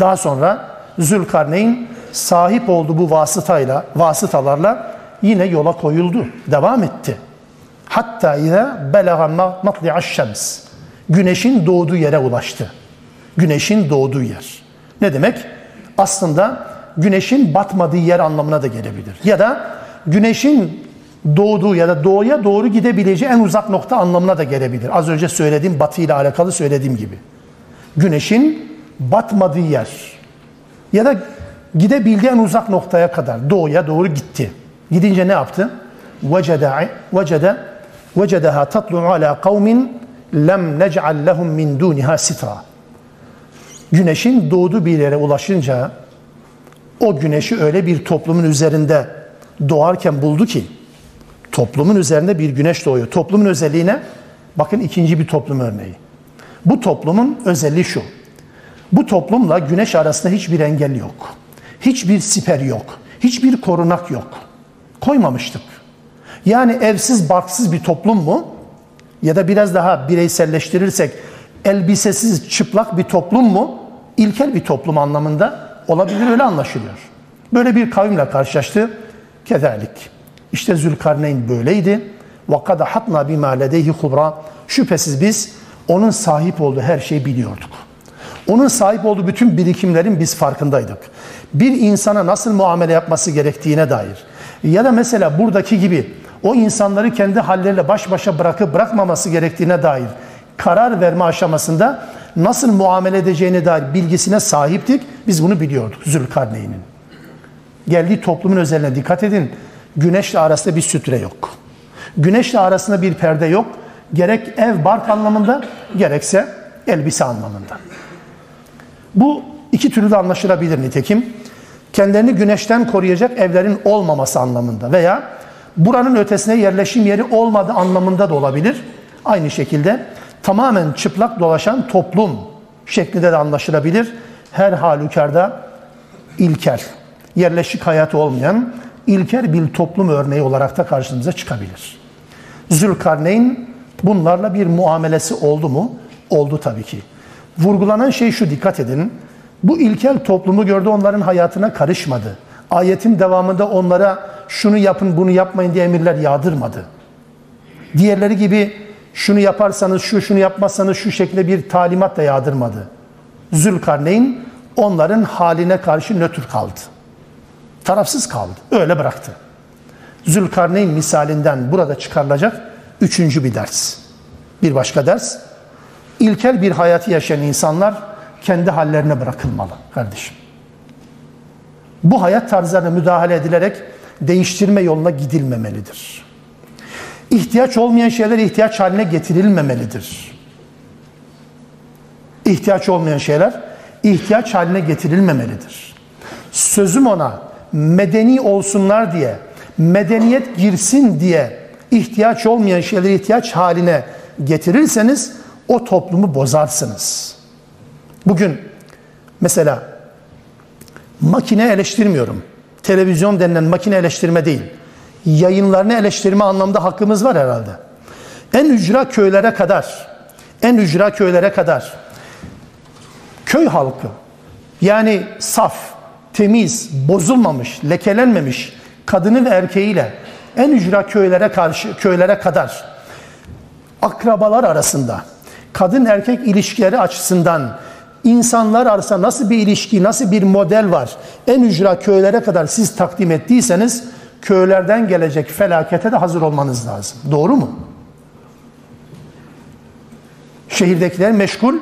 Daha sonra Zülkarneyn sahip olduğu bu vasıtayla, vasıtalarla yine yola koyuldu. Devam etti. Hatta ile belaga matli'aş şems. Güneşin doğduğu yere ulaştı. Güneşin doğduğu yer. Ne demek? Aslında güneşin batmadığı yer anlamına da gelebilir. Ya da güneşin doğduğu ya da doğuya doğru gidebileceği en uzak nokta anlamına da gelebilir. Az önce söylediğim batı ile alakalı söylediğim gibi. Güneşin batmadığı yer ya da gidebildiği en uzak noktaya kadar doğuya doğru gitti. Gidince ne yaptı? Vecede vecede vecedeha tatlu ala kavmin lem nec'al lehum min duniha sitra. Güneşin doğduğu bir yere ulaşınca o güneşi öyle bir toplumun üzerinde doğarken buldu ki toplumun üzerinde bir güneş doğuyor. Toplumun özelliğine bakın ikinci bir toplum örneği. Bu toplumun özelliği şu. Bu toplumla güneş arasında hiçbir engel yok. Hiçbir siper yok. Hiçbir korunak yok. Koymamıştık. Yani evsiz barksız bir toplum mu? Ya da biraz daha bireyselleştirirsek elbisesiz çıplak bir toplum mu? İlkel bir toplum anlamında olabilir öyle anlaşılıyor. Böyle bir kavimle karşılaştı. Kezalik. İşte Zülkarneyn böyleydi. وَقَدَ حَطْنَا بِمَا لَدَيْهِ خُبْرًا Şüphesiz biz onun sahip olduğu her şeyi biliyorduk. Onun sahip olduğu bütün birikimlerin biz farkındaydık. Bir insana nasıl muamele yapması gerektiğine dair. Ya da mesela buradaki gibi o insanları kendi halleriyle baş başa bırakıp bırakmaması gerektiğine dair karar verme aşamasında nasıl muamele edeceğine dair bilgisine sahiptik. Biz bunu biliyorduk Zülkarneyn'in. Geldiği toplumun özeline dikkat edin. Güneşle arasında bir sütre yok. Güneşle arasında bir perde yok. Gerek ev bark anlamında gerekse elbise anlamında. Bu iki türlü de anlaşılabilir nitekim. Kendilerini güneşten koruyacak evlerin olmaması anlamında veya buranın ötesine yerleşim yeri olmadığı anlamında da olabilir. Aynı şekilde tamamen çıplak dolaşan toplum şeklinde de anlaşılabilir. Her halükarda ilkel, yerleşik hayatı olmayan ilker bir toplum örneği olarak da karşımıza çıkabilir. Zülkarneyn bunlarla bir muamelesi oldu mu? Oldu tabii ki. Vurgulanan şey şu dikkat edin. Bu ilkel toplumu gördü onların hayatına karışmadı. Ayetin devamında onlara şunu yapın bunu yapmayın diye emirler yağdırmadı. Diğerleri gibi şunu yaparsanız şu şunu yapmazsanız şu şekilde bir talimat da yağdırmadı. Zülkarneyn onların haline karşı nötr kaldı. Tarafsız kaldı. Öyle bıraktı. Zülkarneyn misalinden burada çıkarılacak üçüncü bir ders. Bir başka ders. İlkel bir hayatı yaşayan insanlar kendi hallerine bırakılmalı kardeşim. Bu hayat tarzlarına müdahale edilerek değiştirme yoluna gidilmemelidir. İhtiyaç olmayan şeyler ihtiyaç haline getirilmemelidir. İhtiyaç olmayan şeyler ihtiyaç haline getirilmemelidir. Sözüm ona medeni olsunlar diye, medeniyet girsin diye ihtiyaç olmayan şeyleri ihtiyaç haline getirirseniz o toplumu bozarsınız. Bugün mesela makine eleştirmiyorum. Televizyon denilen makine eleştirme değil. Yayınlarını eleştirme anlamda hakkımız var herhalde. En ücra köylere kadar, en ücra köylere kadar köy halkı yani saf, temiz, bozulmamış, lekelenmemiş kadını ve erkeğiyle en ücra köylere karşı köylere kadar akrabalar arasında kadın erkek ilişkileri açısından insanlar arasında nasıl bir ilişki, nasıl bir model var en ücra köylere kadar siz takdim ettiyseniz köylerden gelecek felakete de hazır olmanız lazım. Doğru mu? Şehirdekiler meşgul.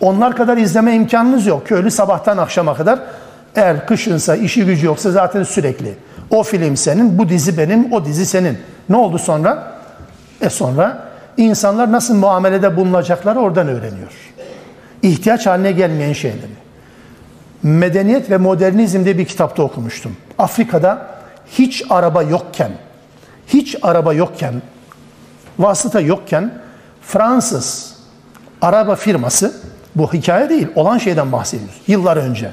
Onlar kadar izleme imkanınız yok. Köylü sabahtan akşama kadar eğer kışınsa, işi gücü yoksa zaten sürekli. O film senin, bu dizi benim, o dizi senin. Ne oldu sonra? E sonra insanlar nasıl muamelede bulunacakları oradan öğreniyor. İhtiyaç haline gelmeyen şeyleri. Medeniyet ve Modernizm'de bir kitapta okumuştum. Afrika'da hiç araba yokken, hiç araba yokken, vasıta yokken Fransız araba firması, bu hikaye değil, olan şeyden bahsediyoruz. Yıllar önce.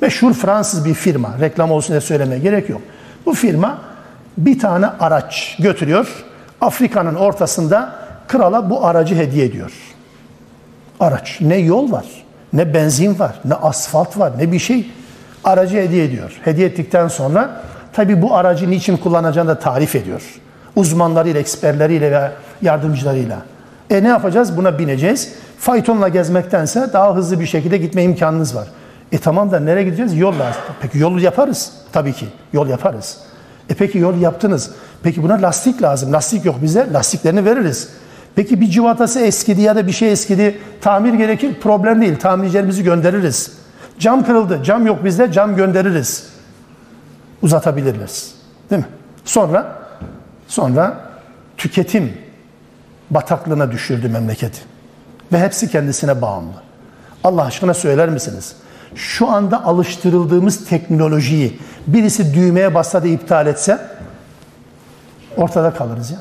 Meşhur Fransız bir firma, reklam olsun diye söylemeye gerek yok. Bu firma bir tane araç götürüyor. Afrika'nın ortasında krala bu aracı hediye ediyor. Araç. Ne yol var, ne benzin var, ne asfalt var, ne bir şey. Aracı hediye ediyor. Hediye ettikten sonra tabi bu aracı niçin kullanacağını da tarif ediyor. Uzmanlarıyla, eksperleriyle ve yardımcılarıyla. E ne yapacağız? Buna bineceğiz. Faytonla gezmektense daha hızlı bir şekilde gitme imkanınız var. E tamam da nereye gideceğiz? Yolla. Peki yolu yaparız. Tabii ki yol yaparız. E peki yol yaptınız. Peki buna lastik lazım. Lastik yok bize. Lastiklerini veririz. Peki bir civatası eskidi ya da bir şey eskidi. Tamir gerekir. Problem değil. Tamircilerimizi göndeririz. Cam kırıldı. Cam yok bizde. Cam göndeririz. Uzatabiliriz. Değil mi? Sonra sonra tüketim bataklığına düşürdü memleketi. Ve hepsi kendisine bağımlı. Allah aşkına söyler misiniz? Şu anda alıştırıldığımız teknolojiyi birisi düğmeye bassa da iptal etse ortada kalırız ya.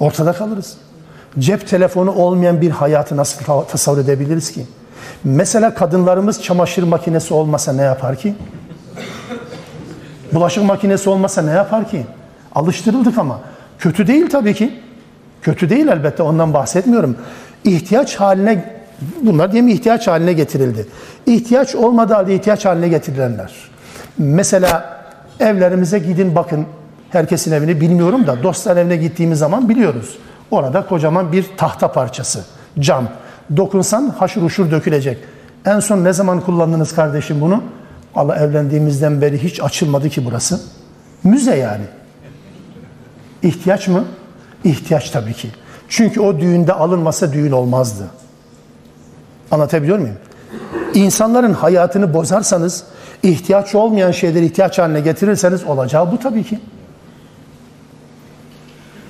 Ortada kalırız. Cep telefonu olmayan bir hayatı nasıl tasavvur edebiliriz ki? Mesela kadınlarımız çamaşır makinesi olmasa ne yapar ki? Bulaşık makinesi olmasa ne yapar ki? Alıştırıldık ama. Kötü değil tabii ki. Kötü değil elbette ondan bahsetmiyorum. İhtiyaç haline bunlar diye mi ihtiyaç haline getirildi. İhtiyaç olmadığı halde ihtiyaç haline getirilenler. Mesela evlerimize gidin bakın. Herkesin evini bilmiyorum da dostlar evine gittiğimiz zaman biliyoruz. Orada kocaman bir tahta parçası, cam. Dokunsan haşır uşur dökülecek. En son ne zaman kullandınız kardeşim bunu? Allah evlendiğimizden beri hiç açılmadı ki burası. Müze yani. İhtiyaç mı? İhtiyaç tabii ki. Çünkü o düğünde alınmasa düğün olmazdı. Anlatabiliyor muyum? İnsanların hayatını bozarsanız, ihtiyaç olmayan şeyleri ihtiyaç haline getirirseniz olacağı bu tabii ki.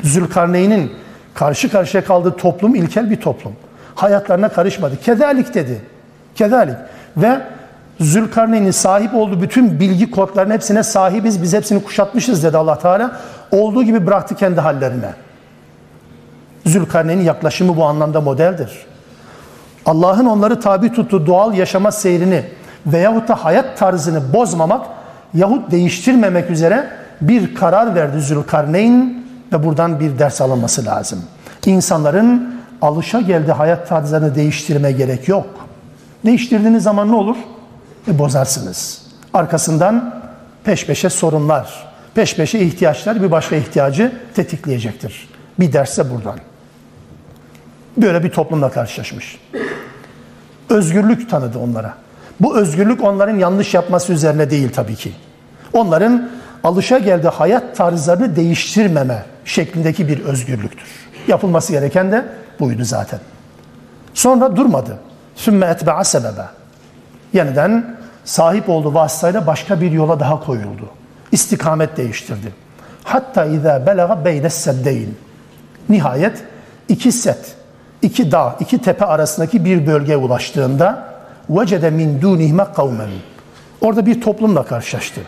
Zülkarneyn'in karşı karşıya kaldığı toplum ilkel bir toplum. Hayatlarına karışmadı. Kedalik dedi. Kedalik. Ve Zülkarneyn'in sahip olduğu bütün bilgi kodlarının hepsine sahibiz. Biz hepsini kuşatmışız dedi allah Teala. Olduğu gibi bıraktı kendi hallerine. Zülkarneyn'in yaklaşımı bu anlamda modeldir. Allah'ın onları tabi tuttuğu doğal yaşama seyrini veyahut da hayat tarzını bozmamak yahut değiştirmemek üzere bir karar verdi Zülkarneyn ve buradan bir ders alınması lazım. İnsanların alışa geldi hayat tarzlarını değiştirme gerek yok. Değiştirdiğiniz zaman ne olur? Bozarsınız. Arkasından peş peşe sorunlar, peş peşe ihtiyaçlar bir başka ihtiyacı tetikleyecektir. Bir derse buradan. Böyle bir toplumla karşılaşmış. Özgürlük tanıdı onlara. Bu özgürlük onların yanlış yapması üzerine değil tabii ki. Onların alışa geldiği hayat tarzlarını değiştirmeme şeklindeki bir özgürlüktür. Yapılması gereken de buydu zaten. Sonra durmadı. Sümme etbe'a sebebe. Yeniden sahip olduğu vasıtayla başka bir yola daha koyuldu. İstikamet değiştirdi. Hatta izâ belaga beyne seddeyn. Nihayet iki set, iki dağ, iki tepe arasındaki bir bölgeye ulaştığında vecede min dunihme kavmen. Orada bir toplumla karşılaştı.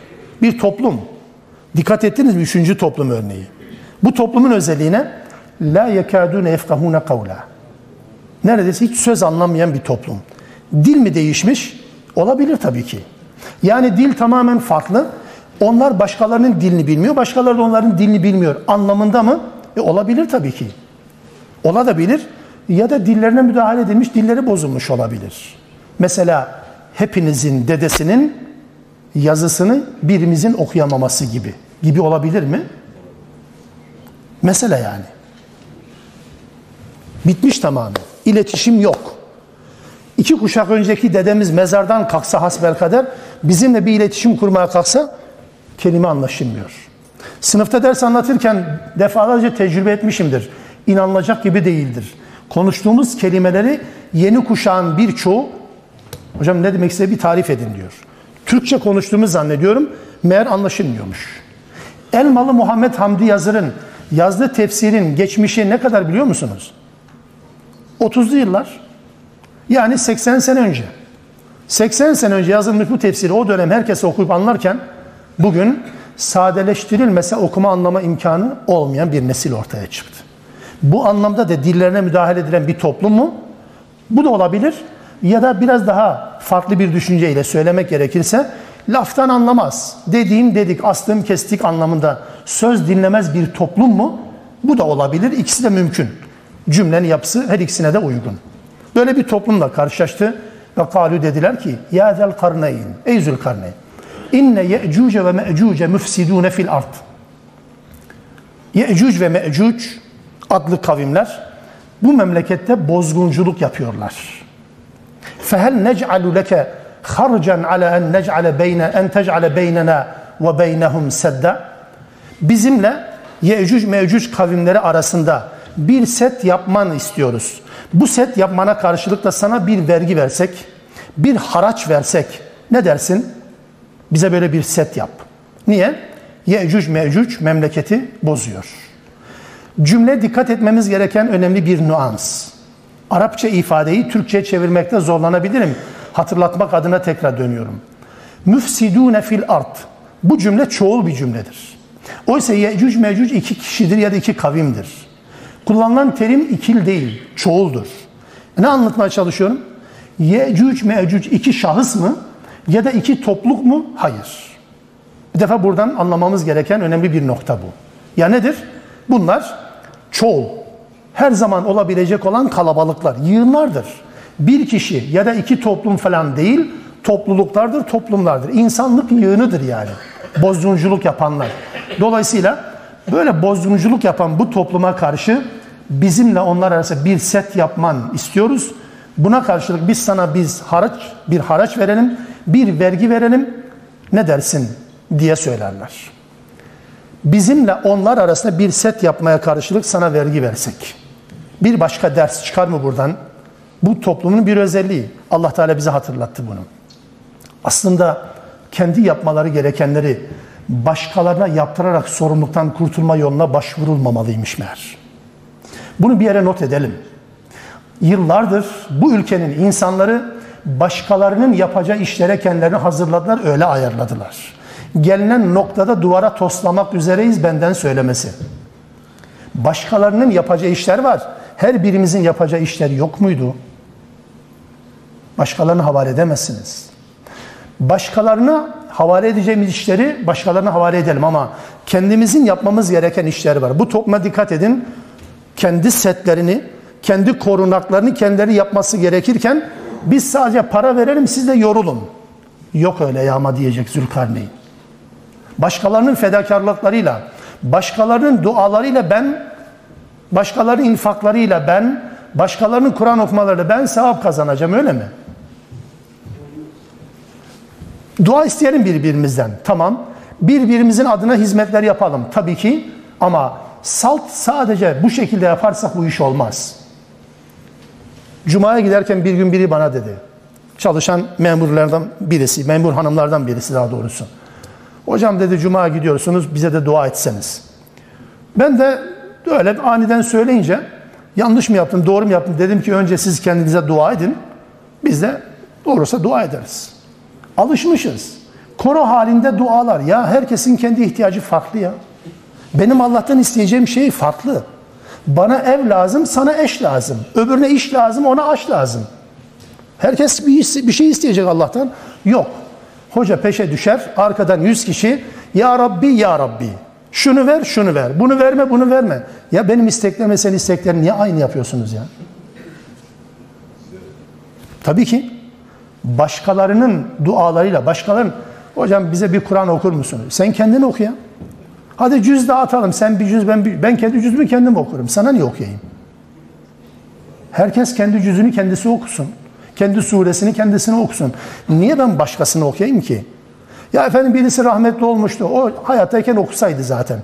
Bir toplum. Dikkat ettiniz mi? Üçüncü toplum örneği. Bu toplumun özelliğine la yekadune efkahune kavla. Neredeyse hiç söz anlamayan bir toplum. Dil mi değişmiş? Olabilir tabii ki. Yani dil tamamen farklı. Onlar başkalarının dilini bilmiyor, başkaları da onların dilini bilmiyor. Anlamında mı? E olabilir tabii ki. Olabilir ya da dillerine müdahale edilmiş, dilleri bozulmuş olabilir. Mesela hepinizin dedesinin yazısını birimizin okuyamaması gibi. Gibi olabilir mi? Mesele yani. Bitmiş tamamen. İletişim yok. İki kuşak önceki dedemiz mezardan kalksa hasbelkader bizimle bir iletişim kurmaya kalksa kelime anlaşılmıyor. Sınıfta ders anlatırken defalarca tecrübe etmişimdir. İnanılacak gibi değildir. Konuştuğumuz kelimeleri yeni kuşağın birçoğu hocam ne demek istediği bir tarif edin diyor. Türkçe konuştuğumu zannediyorum. Meğer anlaşılmıyormuş. Elmalı Muhammed Hamdi Yazır'ın yazdığı tefsirin geçmişi ne kadar biliyor musunuz? 30'lu yıllar. Yani 80 sene önce. 80 sene önce yazılmış bu tefsiri o dönem herkes okuyup anlarken bugün sadeleştirilmese okuma anlama imkanı olmayan bir nesil ortaya çıktı. Bu anlamda da dillerine müdahale edilen bir toplum mu? Bu da olabilir. Ya da biraz daha farklı bir düşünceyle söylemek gerekirse laftan anlamaz. Dediğim dedik, astım kestik anlamında söz dinlemez bir toplum mu? Bu da olabilir. İkisi de mümkün. Cümlenin yapısı her ikisine de uygun. Böyle bir toplumla karşılaştı ve kalu dediler ki ya zel karneyn ey zülkarneyn inne ye'cuce ve me'cuce müfsidune fil ard. Ye'cuc ve me'cuc adlı kavimler bu memlekette bozgunculuk yapıyorlar. Fehel nec'alu leke harcan ala en nec'ale beyne en tec'ale beynena ve beynehum sedda. Bizimle Ye'cuc me'cuc kavimleri arasında bir set yapman istiyoruz. Bu set yapmana karşılık da sana bir vergi versek, bir haraç versek ne dersin? Bize böyle bir set yap. Niye? Ye'cuc me'cuc memleketi bozuyor. Cümle dikkat etmemiz gereken önemli bir nüans. Arapça ifadeyi Türkçe'ye çevirmekte zorlanabilirim. Hatırlatmak adına tekrar dönüyorum. Müfsidune fil ard. Bu cümle çoğul bir cümledir. Oysa Yecüc Mecüc iki kişidir ya da iki kavimdir. Kullanılan terim ikil değil, çoğuldur. Ne anlatmaya çalışıyorum? Yecüc Mecüc iki şahıs mı ya da iki topluluk mu? Hayır. Bir defa buradan anlamamız gereken önemli bir nokta bu. Ya nedir? Bunlar çoğul. Her zaman olabilecek olan kalabalıklar, yığınlardır. Bir kişi ya da iki toplum falan değil, topluluklardır, toplumlardır. İnsanlık yığınıdır yani. Bozgunculuk yapanlar. Dolayısıyla böyle bozgunculuk yapan bu topluma karşı bizimle onlar arasında bir set yapman istiyoruz. Buna karşılık biz sana biz haraç, bir haraç verelim, bir vergi verelim. Ne dersin diye söylerler. Bizimle onlar arasında bir set yapmaya karşılık sana vergi versek. Bir başka ders çıkar mı buradan? Bu toplumun bir özelliği. Allah Teala bize hatırlattı bunu. Aslında kendi yapmaları gerekenleri başkalarına yaptırarak sorumluluktan kurtulma yoluna başvurulmamalıymış meğer. Bunu bir yere not edelim. Yıllardır bu ülkenin insanları başkalarının yapacağı işlere kendilerini hazırladılar, öyle ayarladılar. Gelinen noktada duvara toslamak üzereyiz benden söylemesi. Başkalarının yapacağı işler var. Her birimizin yapacağı işler yok muydu? Başkalarını havale edemezsiniz. Başkalarına havale edeceğimiz işleri başkalarına havale edelim ama kendimizin yapmamız gereken işler var. Bu topluma dikkat edin. Kendi setlerini, kendi korunaklarını kendileri yapması gerekirken biz sadece para verelim siz de yorulun. Yok öyle yağma diyecek Zülkarneyn. Başkalarının fedakarlıklarıyla, başkalarının dualarıyla ben, başkalarının infaklarıyla ben, başkalarının Kur'an okumalarıyla ben sevap kazanacağım öyle mi? Dua isteyelim birbirimizden. Tamam. Birbirimizin adına hizmetler yapalım. Tabii ki ama salt sadece bu şekilde yaparsak bu iş olmaz. Cuma'ya giderken bir gün biri bana dedi. Çalışan memurlardan birisi, memur hanımlardan birisi daha doğrusu. Hocam dedi Cuma gidiyorsunuz bize de dua etseniz. Ben de öyle aniden söyleyince yanlış mı yaptım, doğru mu yaptım dedim ki önce siz kendinize dua edin. Biz de doğrusa dua ederiz. Alışmışız. Koro halinde dualar ya herkesin kendi ihtiyacı farklı ya. Benim Allah'tan isteyeceğim şey farklı. Bana ev lazım, sana eş lazım. Öbürüne iş lazım, ona aş lazım. Herkes bir, bir şey isteyecek Allah'tan. Yok. Hoca peşe düşer, arkadan yüz kişi Ya Rabbi, Ya Rabbi. Şunu ver, şunu ver. Bunu verme, bunu verme. Ya benim isteklerimle senin isteklerini niye aynı yapıyorsunuz ya? Tabii ki başkalarının dualarıyla, başkalarının hocam bize bir Kur'an okur musun? Sen kendin oku ya. Hadi cüz dağıtalım. Sen bir cüz ben bir, ben kendi cüzümü kendim okurum. Sana niye okuyayım? Herkes kendi cüzünü kendisi okusun. Kendi suresini kendisine okusun. Niye ben başkasını okuyayım ki? Ya efendim birisi rahmetli olmuştu. O hayattayken okusaydı zaten.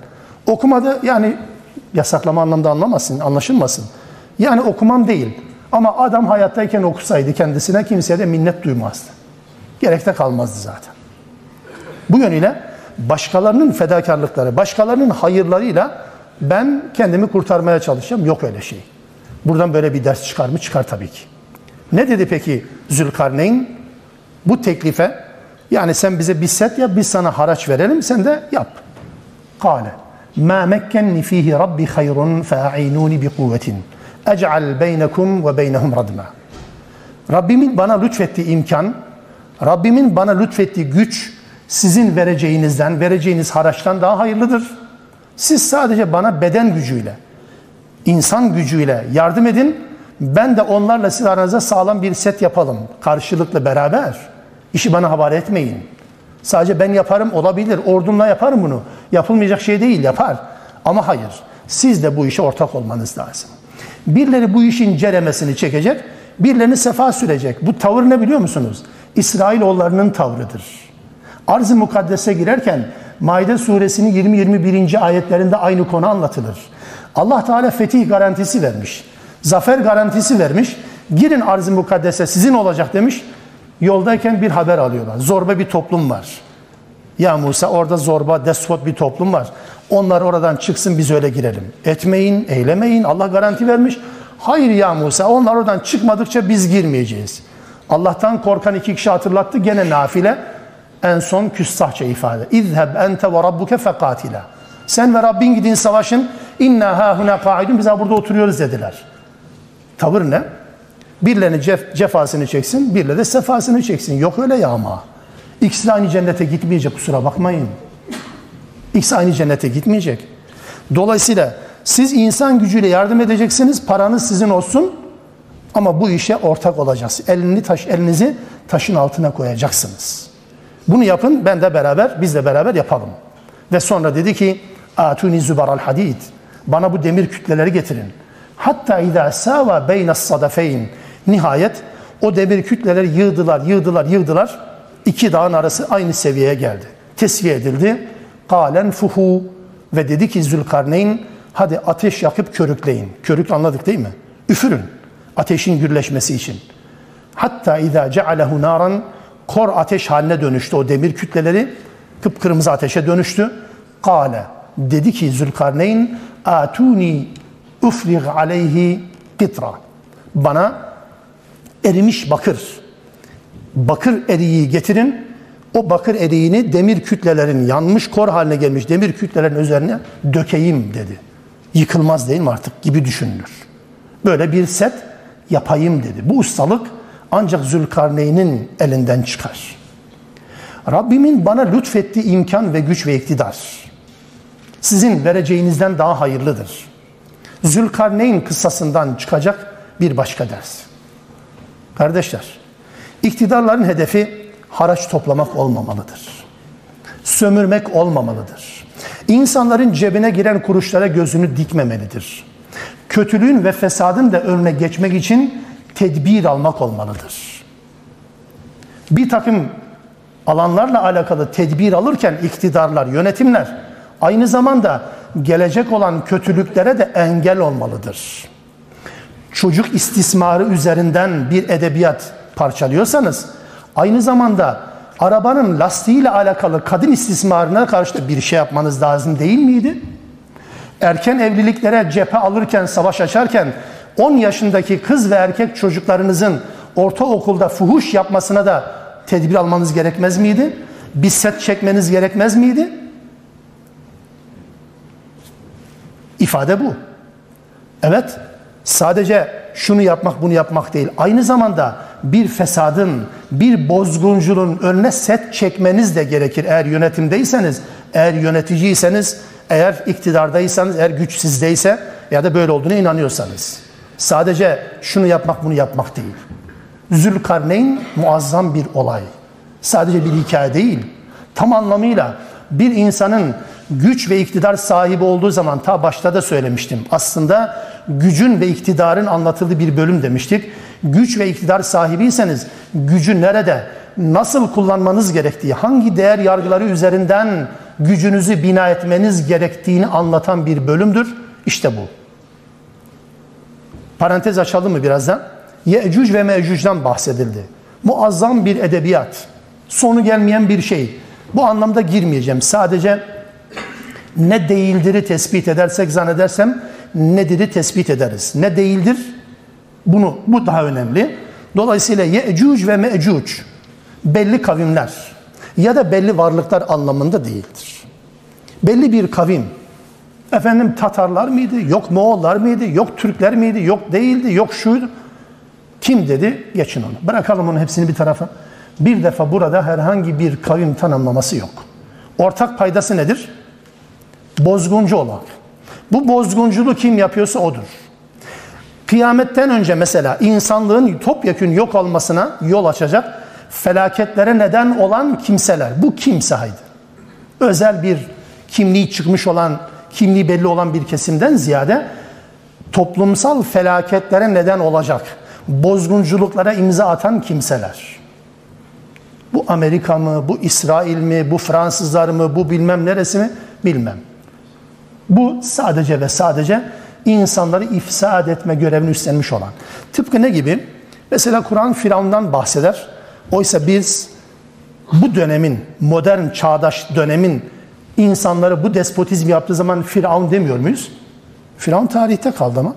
Okumadı yani yasaklama anlamda anlamasın, anlaşılmasın. Yani okumam değil. Ama adam hayattayken okusaydı kendisine kimseye de minnet duymazdı. Gerek de kalmazdı zaten. Bu yönüyle başkalarının fedakarlıkları, başkalarının hayırlarıyla ben kendimi kurtarmaya çalışacağım. Yok öyle şey. Buradan böyle bir ders çıkar mı? Çıkar tabii ki. Ne dedi peki Zülkarneyn? Bu teklife yani sen bize bir set yap biz sana haraç verelim sen de yap. Kale ma mekkenni fihi rabbi hayrun fa'inuni bi kuvvetin ec'al beynekum ve beynehum radma. Rabbimin bana lütfettiği imkan, Rabbimin bana lütfettiği güç sizin vereceğinizden, vereceğiniz haraçtan daha hayırlıdır. Siz sadece bana beden gücüyle, insan gücüyle yardım edin. Ben de onlarla siz aranızda sağlam bir set yapalım. Karşılıklı beraber. İşi bana havale etmeyin. Sadece ben yaparım olabilir. Ordumla yaparım bunu. Yapılmayacak şey değil yapar. Ama hayır. Siz de bu işe ortak olmanız lazım. Birileri bu işin ceremesini çekecek. Birilerini sefa sürecek. Bu tavır ne biliyor musunuz? İsrailoğullarının tavrıdır. Arz-ı Mukaddes'e girerken Maide suresinin 20-21. ayetlerinde aynı konu anlatılır. Allah Teala fetih garantisi vermiş. Zafer garantisi vermiş. Girin arz-ı mukaddese sizin olacak demiş. Yoldayken bir haber alıyorlar. Zorba bir toplum var. Ya Musa orada zorba, despot bir toplum var. Onlar oradan çıksın biz öyle girelim. Etmeyin, eylemeyin. Allah garanti vermiş. Hayır ya Musa onlar oradan çıkmadıkça biz girmeyeceğiz. Allah'tan korkan iki kişi hatırlattı. Gene nafile. En son küstahça ifade. İzheb ente ve rabbuke fekatila. Sen ve Rabbin gidin savaşın. İnna ha huna kaidun. Biz burada oturuyoruz dediler. Tavır ne? Birilerinin cef cefasını çeksin, birileri de sefasını çeksin. Yok öyle ya ama. İkisi aynı cennete gitmeyecek kusura bakmayın. İkisi aynı cennete gitmeyecek. Dolayısıyla siz insan gücüyle yardım edeceksiniz, paranız sizin olsun ama bu işe ortak olacaksınız. Elini taş, elinizi taşın altına koyacaksınız. Bunu yapın, ben de beraber, biz de beraber yapalım. Ve sonra dedi ki, Atuni zübaral hadid. Bana bu demir kütleleri getirin. Hatta idâ sâva beynes sadafeyn. Nihayet o demir kütleleri yığdılar, yığdılar, yığdılar. İki dağın arası aynı seviyeye geldi. Tesviye edildi. Kalen fuhu ve dedi ki Zülkarneyn hadi ateş yakıp körükleyin. Körük anladık değil mi? Üfürün ateşin gürleşmesi için. Hatta idâ cealehu naran kor ateş haline dönüştü o demir kütleleri. Kıpkırmızı ateşe dönüştü. Kale dedi ki Zülkarneyn atuni ufrig aleyhi kitra. Bana erimiş bakır, bakır eriği getirin. O bakır eriğini demir kütlelerin yanmış kor haline gelmiş demir kütlelerin üzerine dökeyim dedi. Yıkılmaz değil mi artık gibi düşünülür. Böyle bir set yapayım dedi. Bu ustalık ancak Zülkarneyn'in elinden çıkar. Rabbimin bana lütfettiği imkan ve güç ve iktidar sizin vereceğinizden daha hayırlıdır. Zülkarneyn kıssasından çıkacak bir başka ders. Kardeşler, iktidarların hedefi haraç toplamak olmamalıdır. Sömürmek olmamalıdır. İnsanların cebine giren kuruşlara gözünü dikmemelidir. Kötülüğün ve fesadın da önüne geçmek için tedbir almak olmalıdır. Bir takım alanlarla alakalı tedbir alırken iktidarlar, yönetimler aynı zamanda gelecek olan kötülüklere de engel olmalıdır. Çocuk istismarı üzerinden bir edebiyat parçalıyorsanız aynı zamanda arabanın lastiğiyle alakalı kadın istismarına karşı bir şey yapmanız lazım değil miydi? Erken evliliklere cephe alırken, savaş açarken 10 yaşındaki kız ve erkek çocuklarınızın ortaokulda fuhuş yapmasına da tedbir almanız gerekmez miydi? Bir set çekmeniz gerekmez miydi? İfade bu. Evet, sadece şunu yapmak bunu yapmak değil. Aynı zamanda bir fesadın, bir bozgunculuğun önüne set çekmeniz de gerekir. Eğer yönetimdeyseniz, eğer yöneticiyseniz, eğer iktidardaysanız, eğer güç sizdeyse ya da böyle olduğunu inanıyorsanız. Sadece şunu yapmak bunu yapmak değil. Zülkarneyn muazzam bir olay. Sadece bir hikaye değil. Tam anlamıyla bir insanın güç ve iktidar sahibi olduğu zaman ta başta da söylemiştim. Aslında gücün ve iktidarın anlatıldığı bir bölüm demiştik. Güç ve iktidar sahibiyseniz gücü nerede, nasıl kullanmanız gerektiği, hangi değer yargıları üzerinden gücünüzü bina etmeniz gerektiğini anlatan bir bölümdür. İşte bu. Parantez açalım mı birazdan? Ye'cuc ve Me'cuc'dan bahsedildi. Muazzam bir edebiyat. Sonu gelmeyen bir şey. Bu anlamda girmeyeceğim. Sadece ne değildir'i tespit edersek zannedersem nedir'i tespit ederiz. Ne değildir? Bunu, bu daha önemli. Dolayısıyla Ye'cuc ve Me'cuc belli kavimler ya da belli varlıklar anlamında değildir. Belli bir kavim, efendim Tatarlar mıydı, yok Moğollar mıydı, yok Türkler miydi, yok değildi, yok şuydu. Kim dedi? Geçin onu. Bırakalım onun hepsini bir tarafa. Bir defa burada herhangi bir kavim tanımlaması yok. Ortak paydası nedir? Bozguncu olmak. Bu bozgunculuğu kim yapıyorsa odur. Kıyametten önce mesela insanlığın topyekün yok olmasına yol açacak felaketlere neden olan kimseler. Bu kimseydi. Özel bir kimliği çıkmış olan, kimliği belli olan bir kesimden ziyade toplumsal felaketlere neden olacak bozgunculuklara imza atan kimseler. Bu Amerika mı, bu İsrail mi, bu Fransızlar mı, bu bilmem neresi mi bilmem. Bu sadece ve sadece insanları ifsad etme görevini üstlenmiş olan. Tıpkı ne gibi? Mesela Kur'an Firavun'dan bahseder. Oysa biz bu dönemin, modern çağdaş dönemin insanları bu despotizm yaptığı zaman Firavun demiyor muyuz? Firavun tarihte kaldı ama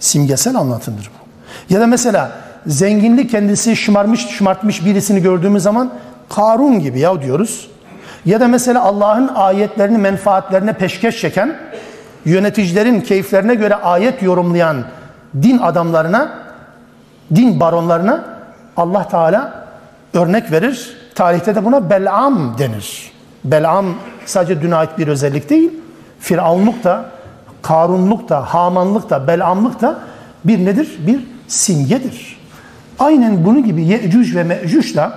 simgesel anlatımdır bu. Ya da mesela zenginlik kendisi şımarmış, şımartmış birisini gördüğümüz zaman Karun gibi ya diyoruz. Ya da mesela Allah'ın ayetlerini, menfaatlerine peşkeş çeken, yöneticilerin keyiflerine göre ayet yorumlayan din adamlarına, din baronlarına Allah Teala örnek verir. Tarihte de buna Bel'am denir. Bel'am sadece dün ait bir özellik değil. Firavunluk da, Karunluk da, Hamanlık da, Bel'amlık da bir nedir? Bir simgedir. Aynen bunu gibi Yecüc ve Mecüc da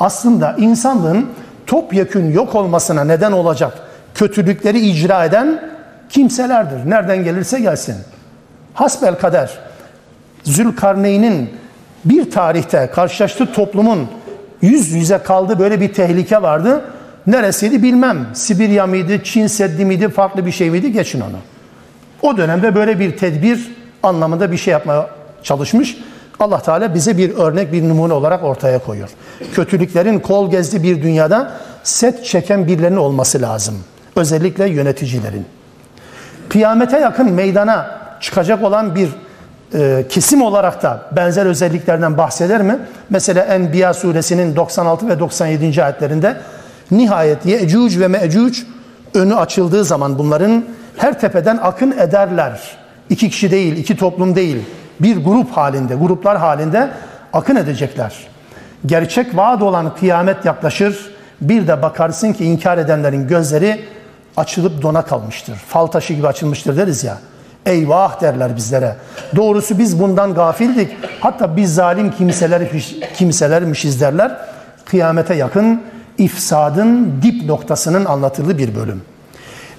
aslında insanlığın topyekün yok olmasına neden olacak kötülükleri icra eden kimselerdir. Nereden gelirse gelsin. Hasbel kader Zülkarneyn'in bir tarihte karşılaştığı toplumun yüz yüze kaldığı böyle bir tehlike vardı. Neresiydi bilmem. Sibirya mıydı, Çin Seddi miydi, farklı bir şey miydi? Geçin onu. O dönemde böyle bir tedbir anlamında bir şey yapmaya çalışmış. Allah Teala bize bir örnek, bir numune olarak ortaya koyuyor. Kötülüklerin kol gezdiği bir dünyada set çeken birilerinin olması lazım. Özellikle yöneticilerin. Kıyamete yakın meydana çıkacak olan bir e, kesim olarak da benzer özelliklerden bahseder mi? Mesela Enbiya suresinin 96 ve 97. ayetlerinde nihayet Ye'cuc ve Me'cuc önü açıldığı zaman bunların her tepeden akın ederler. İki kişi değil, iki toplum değil bir grup halinde, gruplar halinde akın edecekler. Gerçek vaat olan kıyamet yaklaşır. Bir de bakarsın ki inkar edenlerin gözleri açılıp dona kalmıştır. Fal taşı gibi açılmıştır deriz ya. Eyvah derler bizlere. Doğrusu biz bundan gafildik. Hatta biz zalim kimseler, kimselermişiz derler. Kıyamete yakın ifsadın dip noktasının anlatıldığı bir bölüm.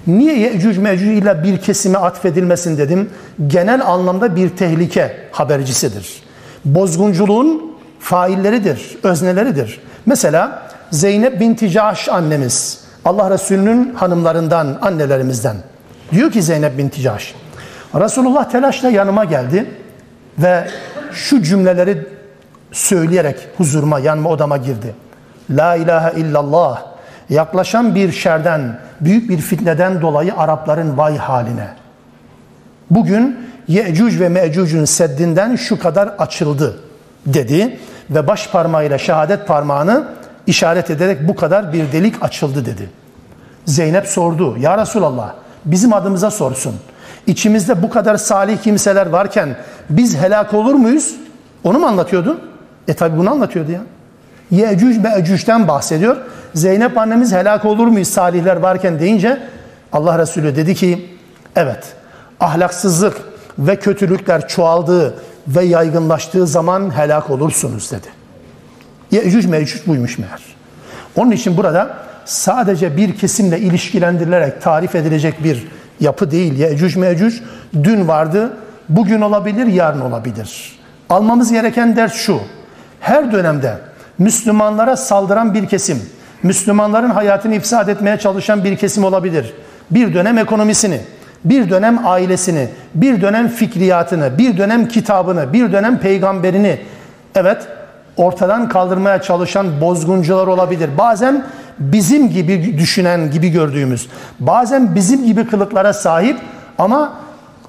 Niye Yecüc Mecüc ile bir kesime atfedilmesin dedim. Genel anlamda bir tehlike habercisidir. Bozgunculuğun failleridir, özneleridir. Mesela Zeynep binti Cahş annemiz, Allah Resulü'nün hanımlarından, annelerimizden. Diyor ki Zeynep binti Cahş, Resulullah telaşla yanıma geldi ve şu cümleleri söyleyerek huzuruma, yanıma odama girdi. La ilahe illallah yaklaşan bir şerden, büyük bir fitneden dolayı Arapların vay haline. Bugün Ye'cuc ve Me'cuc'un seddinden şu kadar açıldı dedi ve baş parmağıyla şehadet parmağını işaret ederek bu kadar bir delik açıldı dedi. Zeynep sordu. Ya Resulallah bizim adımıza sorsun. İçimizde bu kadar salih kimseler varken biz helak olur muyuz? Onu mu anlatıyordu? E tabi bunu anlatıyordu ya. Yecüc Mecüc'ten bahsediyor. Zeynep annemiz helak olur muyuz salihler varken deyince Allah Resulü dedi ki evet ahlaksızlık ve kötülükler çoğaldığı ve yaygınlaştığı zaman helak olursunuz dedi. Yecüc Mecüc buymuş meğer. Onun için burada sadece bir kesimle ilişkilendirilerek tarif edilecek bir yapı değil. Yecüc mecüc dün vardı, bugün olabilir, yarın olabilir. Almamız gereken ders şu. Her dönemde Müslümanlara saldıran bir kesim, Müslümanların hayatını ifsad etmeye çalışan bir kesim olabilir. Bir dönem ekonomisini, bir dönem ailesini, bir dönem fikriyatını, bir dönem kitabını, bir dönem peygamberini evet ortadan kaldırmaya çalışan bozguncular olabilir. Bazen bizim gibi düşünen gibi gördüğümüz, bazen bizim gibi kılıklara sahip ama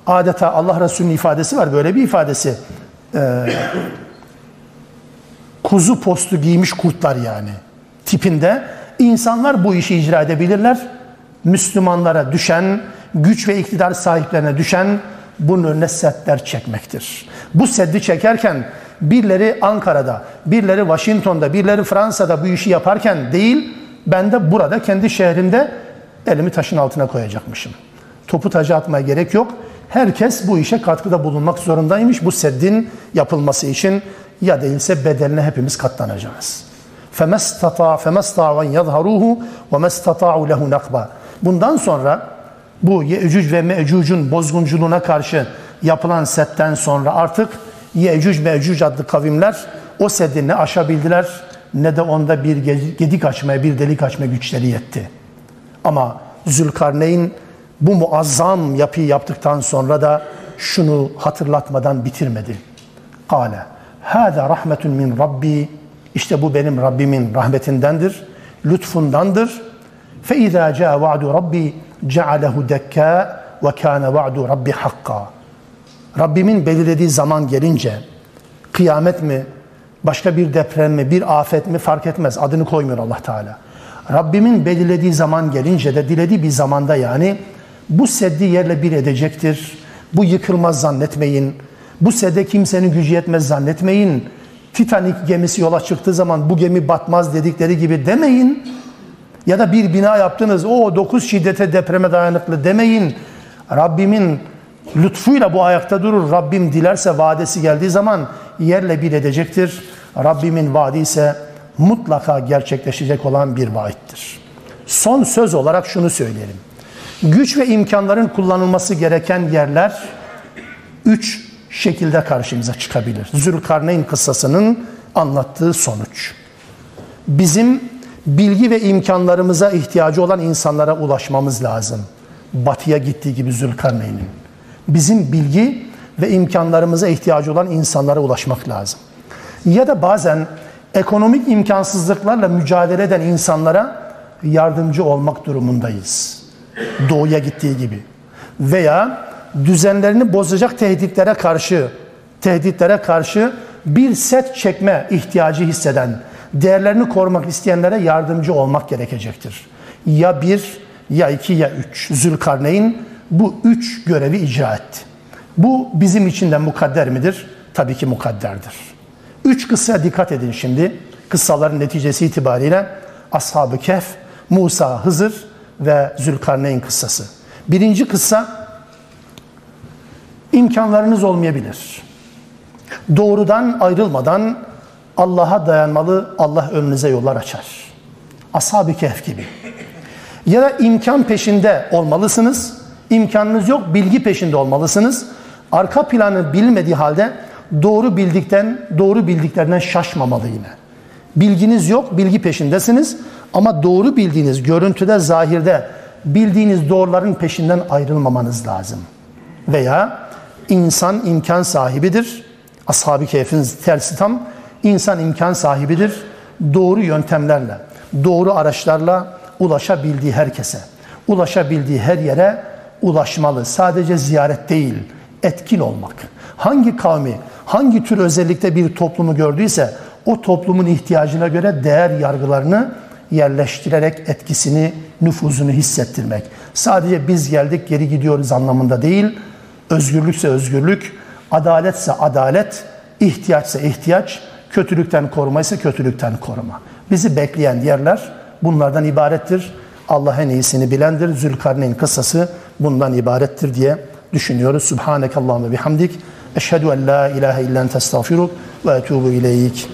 adeta Allah Resulü'nün ifadesi var böyle bir ifadesi. Ee, kuzu postu giymiş kurtlar yani tipinde insanlar bu işi icra edebilirler. Müslümanlara düşen, güç ve iktidar sahiplerine düşen bunun önüne setler çekmektir. Bu seddi çekerken birileri Ankara'da, birileri Washington'da, birileri Fransa'da bu işi yaparken değil, ben de burada kendi şehrimde elimi taşın altına koyacakmışım. Topu taca atmaya gerek yok. Herkes bu işe katkıda bulunmak zorundaymış. Bu seddin yapılması için ya değilse bedeline hepimiz katlanacağız. فَمَسْتَطَعُوا اَنْ يَظْهَرُوهُ وَمَسْتَطَعُوا لَهُ نَقْبًا Bundan sonra bu Yecüc ve Mecüc'ün bozgunculuğuna karşı yapılan setten sonra artık Yecüc Mecüc adlı kavimler o seddi ne aşabildiler ne de onda bir gedik açmaya, bir delik açma güçleri yetti. Ama Zülkarneyn bu muazzam yapıyı yaptıktan sonra da şunu hatırlatmadan bitirmedi. Kale, hâzâ rahmetun min Rabbi, işte bu benim Rabbimin rahmetindendir, lütfundandır. Fe izâ câ va'du Rabbi cealehu dekkâ ve kâne va'du Rabbi hakka. Rabbimin belirlediği zaman gelince kıyamet mi, başka bir deprem mi, bir afet mi fark etmez. Adını koymuyor Allah Teala. Rabbimin belirlediği zaman gelince de dilediği bir zamanda yani bu seddi yerle bir edecektir. Bu yıkılmaz zannetmeyin. Bu sedde kimsenin gücü yetmez zannetmeyin. Titanic gemisi yola çıktığı zaman bu gemi batmaz dedikleri gibi demeyin. Ya da bir bina yaptınız, o 9 şiddete depreme dayanıklı demeyin. Rabbimin lütfuyla bu ayakta durur. Rabbim dilerse vadesi geldiği zaman yerle bir edecektir. Rabbimin vaadi ise mutlaka gerçekleşecek olan bir vaittir. Son söz olarak şunu söyleyelim. Güç ve imkanların kullanılması gereken yerler üç şekilde karşımıza çıkabilir. Zülkarneyn kıssasının anlattığı sonuç. Bizim bilgi ve imkanlarımıza ihtiyacı olan insanlara ulaşmamız lazım. Batıya gittiği gibi Zülkarneyn'in. Bizim bilgi ve imkanlarımıza ihtiyacı olan insanlara ulaşmak lazım. Ya da bazen ekonomik imkansızlıklarla mücadele eden insanlara yardımcı olmak durumundayız. Doğuya gittiği gibi. Veya düzenlerini bozacak tehditlere karşı tehditlere karşı bir set çekme ihtiyacı hisseden, değerlerini korumak isteyenlere yardımcı olmak gerekecektir. Ya bir, ya iki, ya üç. Zülkarneyn bu üç görevi icra etti. Bu bizim için de mukadder midir? Tabii ki mukadderdir. Üç kıssa dikkat edin şimdi. Kıssaların neticesi itibariyle Ashab-ı Kehf, Musa, Hızır ve Zülkarneyn kıssası. Birinci kıssa imkanlarınız olmayabilir. Doğrudan ayrılmadan Allah'a dayanmalı, Allah önünüze yollar açar. Ashab-ı Kehf gibi. Ya da imkan peşinde olmalısınız. İmkanınız yok, bilgi peşinde olmalısınız. Arka planı bilmediği halde doğru bildikten, doğru bildiklerinden şaşmamalı yine. Bilginiz yok, bilgi peşindesiniz ama doğru bildiğiniz, görüntüde, zahirde bildiğiniz doğruların peşinden ayrılmamanız lazım. Veya insan imkan sahibidir. Ashab-ı Kehf'in tersi tam insan imkan sahibidir. Doğru yöntemlerle, doğru araçlarla ulaşabildiği herkese, ulaşabildiği her yere ulaşmalı. Sadece ziyaret değil, etkin olmak. Hangi kavmi, hangi tür özellikle bir toplumu gördüyse o toplumun ihtiyacına göre değer yargılarını yerleştirerek etkisini, nüfuzunu hissettirmek. Sadece biz geldik geri gidiyoruz anlamında değil. Özgürlükse özgürlük, adaletse adalet, ihtiyaçsa ihtiyaç, kötülükten koruma ise kötülükten koruma. Bizi bekleyen yerler bunlardan ibarettir. Allah en iyisini bilendir. Zülkarneyn kıssası bundan ibarettir diye düşünüyoruz. Subhanekallahumma bihamdik. Eşhedü en la ilahe illen testağfiruk ve etubu ileyk.